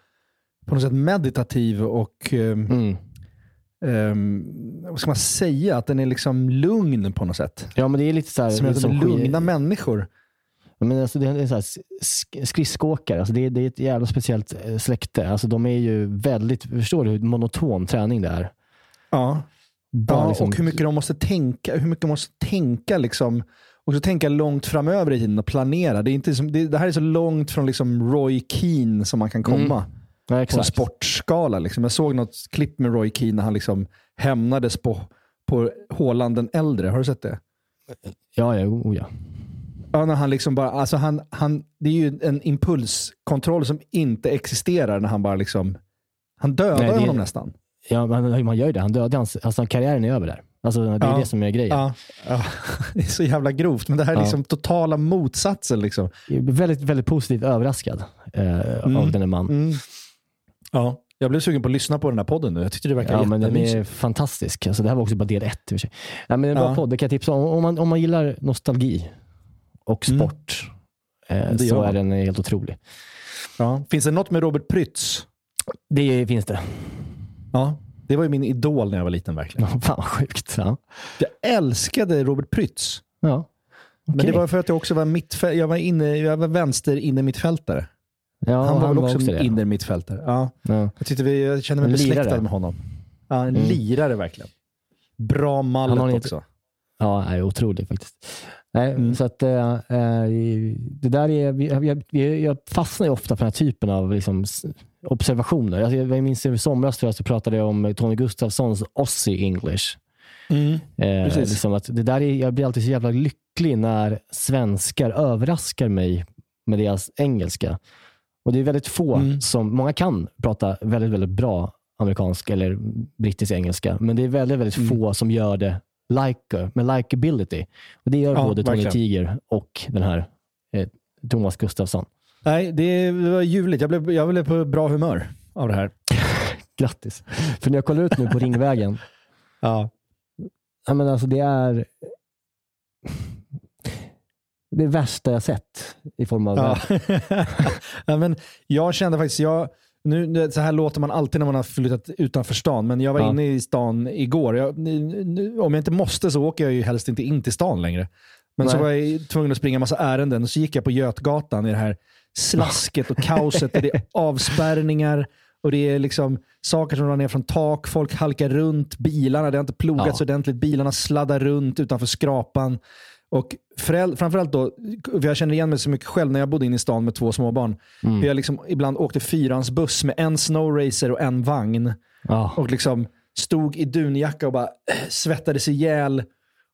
på något sätt meditativ och ehm, Mm. ehm, vad ska man säga? Att den är liksom lugn på något sätt. Ja, men det är lite så här, Som är lite som som lugna människor. Men alltså det är så här, sk- skridskoåkare, alltså det, är, det är ett jävla speciellt eh, släkte. Alltså de är ju väldigt, förstår du hur monoton träning det är? Ja. Bara Ja, liksom- och hur mycket de måste tänka. Hur mycket de måste tänka liksom. Och så tänka långt framöver i tiden och planera. Det, är inte som, det, det här är så långt från liksom Roy Keane som man kan komma. Ja, På en sportskala. Liksom. Jag såg något klipp med Roy Keane när han liksom hämnades på, på Håland den äldre. Har du sett det? Ja, ja, oh, ja. Ja, när han liksom bara, alltså han, han, det är ju en impulskontroll som inte existerar när han bara liksom, han dödar Nej, det- honom nästan. ja man, man gör ju det. Han dödade hans, alltså karriären är över där. Alltså, det är Ja. det som är grejen. Ja, ja, det är så jävla grovt, men det här är liksom totala motsatsen. Liksom. Väldigt, väldigt positivt överraskad eh, Mm. av denne man. Mm. Ja, jag blev sugen på att lyssna på den här podden nu. Jag tyckte det verkar Ja, men den är fantastisk. Alltså, det här var också bara del ett. i och för sig. Ja, men en bra podd, det kan jag tipsa om. Om man, om man gillar nostalgi och Mm. sport Det så gör är den helt otrolig. Ja. Finns det något med Robert Prytz? Det finns det. Ja, det var ju min idol när jag var liten verkligen. Fan vad sjukt. Ja. Jag älskade Robert Prytz. Ja. Men Okej. det var för att jag också var, mittfäl- jag var, inne, jag var vänster inne mittfältare. ja, han var väl också, det. inne mittfältare. Ja. Ja. Jag, tyckte vi, jag kände mig besläktad med honom. Ja, en Mm. lirare verkligen. Bra mallet Han har inte- också. Ja, är otrolig faktiskt. Nej, Mm. så att, eh, eh, det där är, jag, jag, jag fastnar ju ofta på den här typen av liksom, observationer. Alltså, jag minns i somras tror jag, så pratade jag om Tony Gustafssons Aussie English. Mm. Eh, liksom att det där är, jag blir alltid så jävla lycklig när svenskar överraskar mig med deras engelska. Och Det är väldigt få Mm. som, många kan prata väldigt, väldigt bra amerikansk eller brittisk engelska, men det är väldigt, väldigt Mm. få som gör det like, med likability. Och Det gör Ja, både Tony verkligen. Tiger och den här eh, Thomas Gustafsson. Nej, det var ljuvligt. Jag blev, jag blev på bra humör av det här. Grattis! För när jag kollar ut nu på Ringvägen, Ja. ja, men alltså det är det värsta jag sett i form av Ja. ja, men jag kände faktiskt, jag, nu, så här låter man alltid när man har flyttat utanför stan, men jag var Ja. inne i stan igår. Jag, nu, om jag inte måste så åker jag ju helst inte in till stan längre. Men så Nej. var jag tvungen att springa massa ärenden och så gick jag på Götgatan i det här slasket och kaoset. där det är avspärrningar och det är liksom saker som drar ner från tak. Folk halkar runt bilarna. Det har inte plogats Ja. ordentligt. Bilarna sladdar runt utanför skrapan. Och föräld- framförallt då, för jag känner igen mig så mycket själv när jag bodde inne i stan med två småbarn. Mm. Jag liksom ibland åkte fyrans buss med en snowracer och en vagn. Ja. Och liksom stod i dunjacka och bara eh, svettades ihjäl.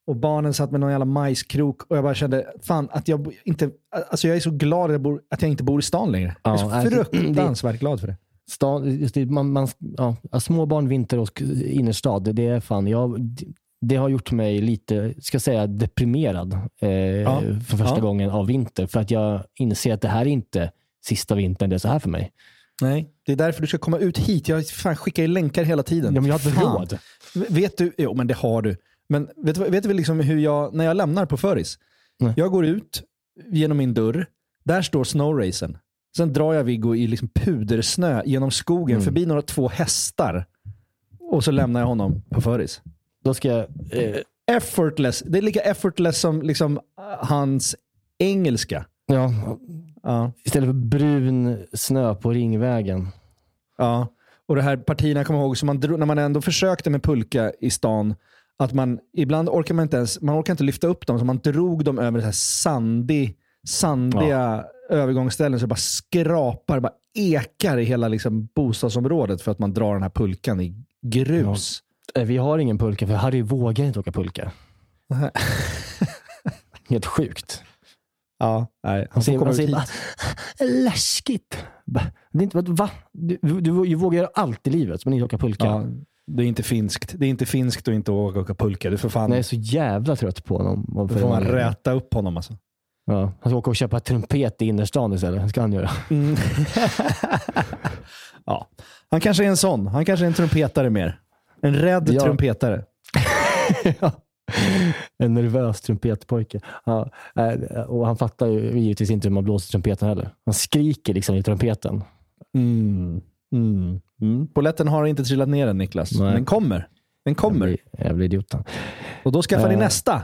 Och barnen satt med någon jävla majskrok. Och jag bara kände, fan att jag inte, alltså jag är så glad att jag, bor, att jag inte bor i stan längre. jag är så Ja, fruktansvärt glad för det. Stan, just det, man, man, ja, ja, småbarn, vinter och innerstad, det, det är fan, jag, det har gjort mig lite, ska säga, deprimerad eh, för första Ja. gången av vinter. För att jag inser att det här är inte sista vintern det är så här för mig. Nej, det är därför du ska komma ut hit. Jag fan skickar ju länkar hela tiden. Ja, men jag har inte råd. Vet du, jo men det har du. Men vet vet du liksom hur jag, när jag lämnar på Föris, Nej. jag går ut genom min dörr, där står snowracen. Sen drar jag Viggo i liksom pudersnö genom skogen Mm. förbi några två hästar. Och så lämnar jag honom på Föris. Då ska jag, eh, Effortless. Det är lika effortless som liksom, hans engelska. ja, Ja. istället för brun snö på Ringvägen. Ja, och det här partierna, kommer ihåg, så man drog, när man ändå försökte med pulka i stan, att man ibland orkar man inte ens, man orkar inte lyfta upp dem, så man drog dem över så här sandig, sandiga övergångsställen, så det bara skrapar, bara ekar i hela liksom bostadsområdet för att man drar den här pulkan i grus. Eh, Vi har ingen pulka, för Harry vågar inte åka pulka. Helt sjukt. Ja, nej. Han säger, han säger bara, läskigt. Ba, Det är inte, va? Du, du, du vågar göra allt i livet, men inte åka pulka. Ja, det är inte finskt. Det är inte finskt att inte åka, åka pulka. Du får fan, Jag är så jävla trött på honom. För får man räta upp honom alltså. Ja, han ska åka och köpa trumpet i innerstan istället. Det ska han göra. Mm. ja. Han kanske är en sån. Han kanske är en trumpetare mer. En rädd Ja. trumpetare. Ja. En nervös trumpetpojke. Ja, eh, och han fattar ju givetvis inte hur man blåser trumpeten heller. Han skriker liksom i trumpeten. Mm. Mm. Mm. Poletten har inte trillat ner än Niklas. Nej. Den kommer. Den kommer. Jävla- Jävla idioten. Och då skaffar ni Eh. nästa.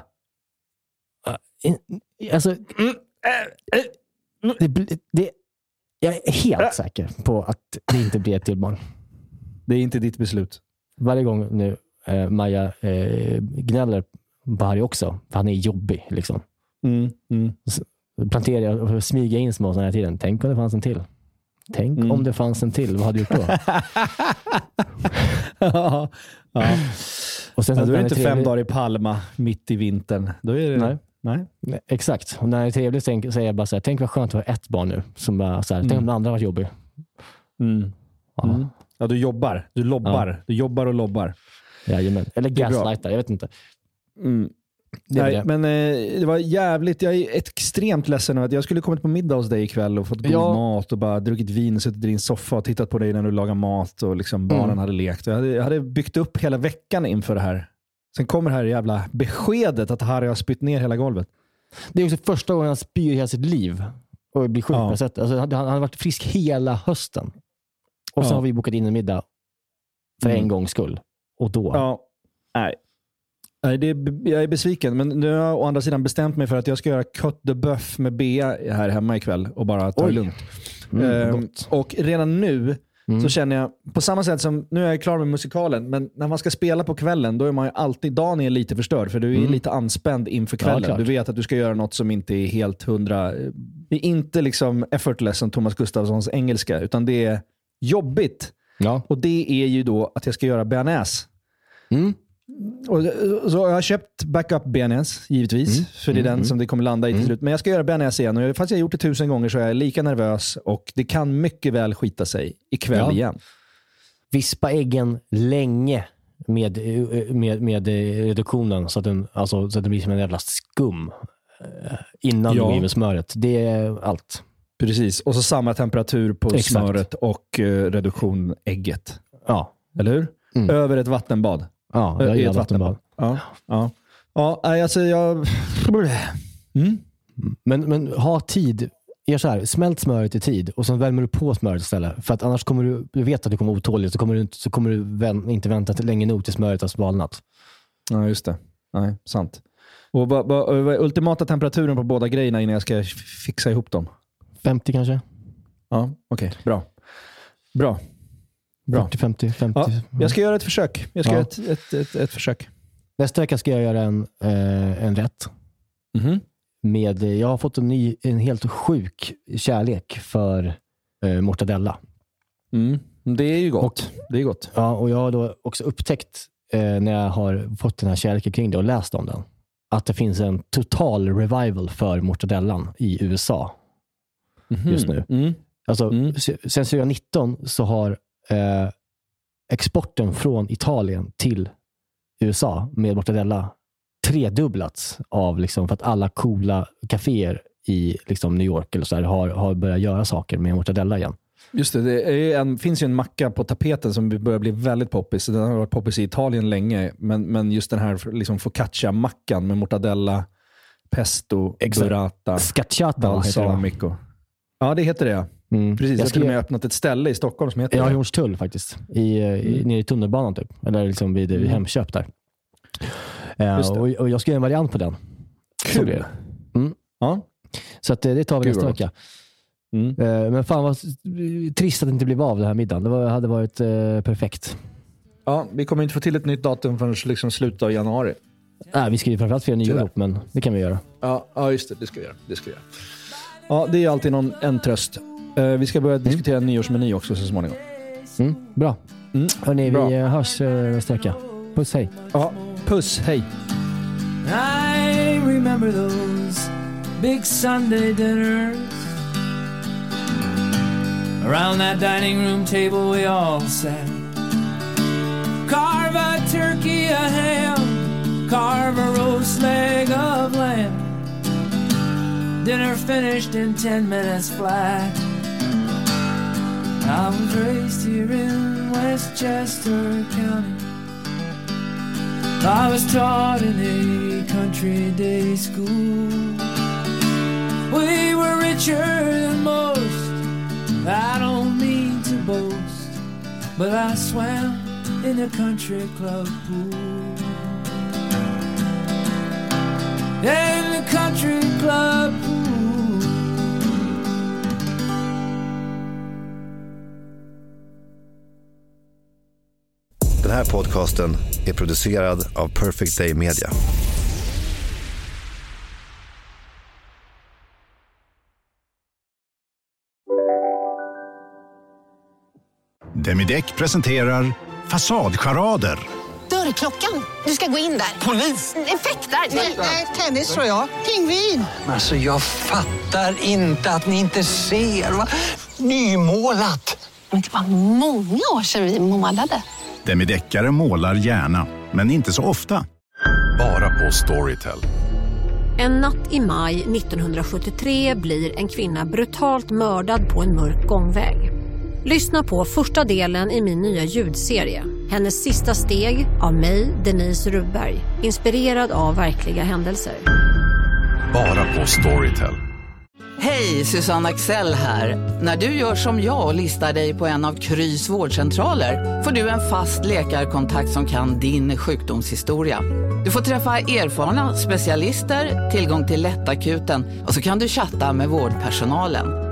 In- Alltså, det, blir- det, jag är helt säker på att det inte blir ett till barn. Det är inte ditt beslut. Varje gång nu eh, Maja eh, gnäller på Harry också, för han är jobbig. Liksom. Mm. Mm. Planterar jag och smyger in små sådana här tiden. Tänk om det fanns en till. Tänk Mm. om det fanns en till. Vad hade du gjort då? ja. Ja. Och sen Ja, då är det inte fem trevlig- dagar i Palma mitt i vintern. Då är det... Nej. Nej. Nej, Exakt. Och när det är trevligt tänk- säger jag bara så här, tänk vad skönt att ha ett barn nu. Som bara så här, Tänk om den andra varit jobbig. Mm. Ja. Mm. Ja, du jobbar. Du lobbar. Du jobbar och lobbar. Jajamän. Eller gaslightar, jag vet inte. Mm. Nej, det. men eh, det var jävligt. Jag är extremt ledsen över att jag skulle kommit på middag hos dig ikväll och fått god Ja. mat och bara druckit vin, suttit i din soffa och tittat på dig när du lagar mat och liksom barnen Mm. hade lekt. Jag hade, jag hade byggt upp hela veckan inför det här. Sen kommer det här jävla beskedet att Harry har spytt ner hela golvet. Det är också första gången han spyr i hela sitt liv och blir sjuk Ja. på det sättet. Alltså, han, han har varit frisk hela hösten. Och så Ja. har vi bokat in en middag för Mm. en gångs skull. Och då? Ja, nej. Nej, det är, jag är besviken, men nu har jag å andra sidan bestämt mig för att jag ska göra cut de buff med Bea här hemma ikväll och bara ta det Oj. lugnt. Mm, Ehm, och redan nu Mm. så känner jag, på samma sätt som, nu är jag klar med musikalen, men när man ska spela på kvällen då är man ju alltid, dagen är lite förstörd för du är Mm. lite anspänd inför Ja, kvällen. klart. du vet att du ska göra något som inte är helt hundra, eh, det är inte liksom effortless som Thomas Gustafssons engelska, utan det är jobbigt. Ja. Och det är ju då att jag ska göra bearnaise. Mm. Och, så jag har köpt backup bearnaise, givetvis. Mm. För det är den Mm. som det kommer landa i till Mm. slut. Men jag ska göra bearnaise igen. Och fast jag har gjort det tusen gånger så är jag lika nervös. Och det kan mycket väl skita sig ikväll Ja. igen. Vispa äggen länge med, med, med reduktionen så att, den, alltså, så att det blir som en jävla skum eh, innan Ja. du går in med smöret. Det är allt. Precis. Och så samma temperatur på Exakt. smöret och uh, reduktion ägget. Ja, Eller hur? Mm. Över ett vattenbad. ja jag gillar ett vattenbad. Ja. Ja. Ja, alltså jag... Mm. Men, men ha tid. Gör så här, smält smöret i tid och sen värmer du på smöret istället. För att annars kommer du, du vet att du kommer otålig, så kommer du, inte- så kommer du vän, inte vänta till länge nog till smöret har svalnat. Ja, just det. Nej, sant. Och vad, är ultimata temperaturen på båda grejerna innan jag ska fixa ihop dem? 50 kanske? Ja, okej. Bra. Bra. Bra. 40, 50, 50. Ja, jag ska göra ett försök. Jag ska Ja. göra ett, ett, ett, ett försök. Nästa vecka ska jag göra en, eh, en rätt. Mhm. Med, jag har fått en, ny, en helt sjuk kärlek för eh, mortadella. Mm. Det är ju gott. det är gott. Ja, och jag har då också upptäckt eh, när jag har fått den här kärleken kring det och läst om den, att det finns en total revival för mortadellan i USA just nu. Mm. Alltså, Mm. se- Sen 2019 så har eh, exporten från Italien till USA med mortadella tredubblats av liksom, för att alla coola kaféer i liksom, New York eller så här, har, har börjat göra saker med mortadella igen. Just det, det en, finns ju en macka på tapeten som börjar bli väldigt poppis. Den har varit poppis i Italien länge, men, men just den här liksom focaccia-mackan med mortadella, pesto, Exakt. burrata, Scacciata balsamico. Ja, det heter det. Mm. Precis, jag Jag har till och med öppnat ett ställe i Stockholm som heter det. Hornstull faktiskt, i, eh, i, nere i tunnelbanan typ. Eller liksom vid, vid Mm. Hemköp där. Det. och, och jag ska göra en variant på den. Kul. Mm. Ja. Så att, eh, det tar vi nästa vecka. Mm. Men fan vad trist att det inte blev av den här middagen. Det var, hade varit eh, perfekt. ja, vi kommer inte få till ett nytt datum förrän liksom slutet av januari. Äh, vi ska ju framförallt fira nyår ihop, men det kan vi göra. Ja, ja just det. Det ska vi göra. Det ska vi göra. Ja, det är alltid någon, en tröst. Eh, vi ska börja diskutera nyårsmeny också så småningom. Mm, bra. Mm. Hörni, Bra. vi eh, hörs eh, nästa vecka. Puss, hej. Ja, puss, hej. I remember those big Sunday dinners. Around that dining room table we all sat. Carve a turkey, a ham, carve a roast leg of lamb. Dinner finished in ten minutes flat. I was raised here in Westchester County. I was taught in a country day school. We were richer than most. I don't mean to boast, but I swam in a country club pool. In the country club pool. Den här podcasten är producerad av Perfect Day Media. Demideck presenterar Fasadcharader. Dörrklockan. Du ska gå in där. Polis? Effektar? Nej, tennis tror jag. Pingvin. Alltså jag fattar inte att ni inte ser. Va? Nymålat! Men det var många år sedan vi målade. Demideckare målar gärna, men inte så ofta. Bara på Storytel. En natt i maj 1973 blir en kvinna brutalt mördad på en mörk gångväg. Lyssna på första delen i min nya ljudserie. Hennes sista steg av mig, Denise Rubberg. Inspirerad av verkliga händelser. Bara på Storytel. Hej, Susanne Axel här. När du gör som jag och listar dig på en av Krys vårdcentraler får du en fast läkarkontakt som kan din sjukdomshistoria. Du får träffa erfarna specialister, tillgång till lättakuten och så kan du chatta med vårdpersonalen.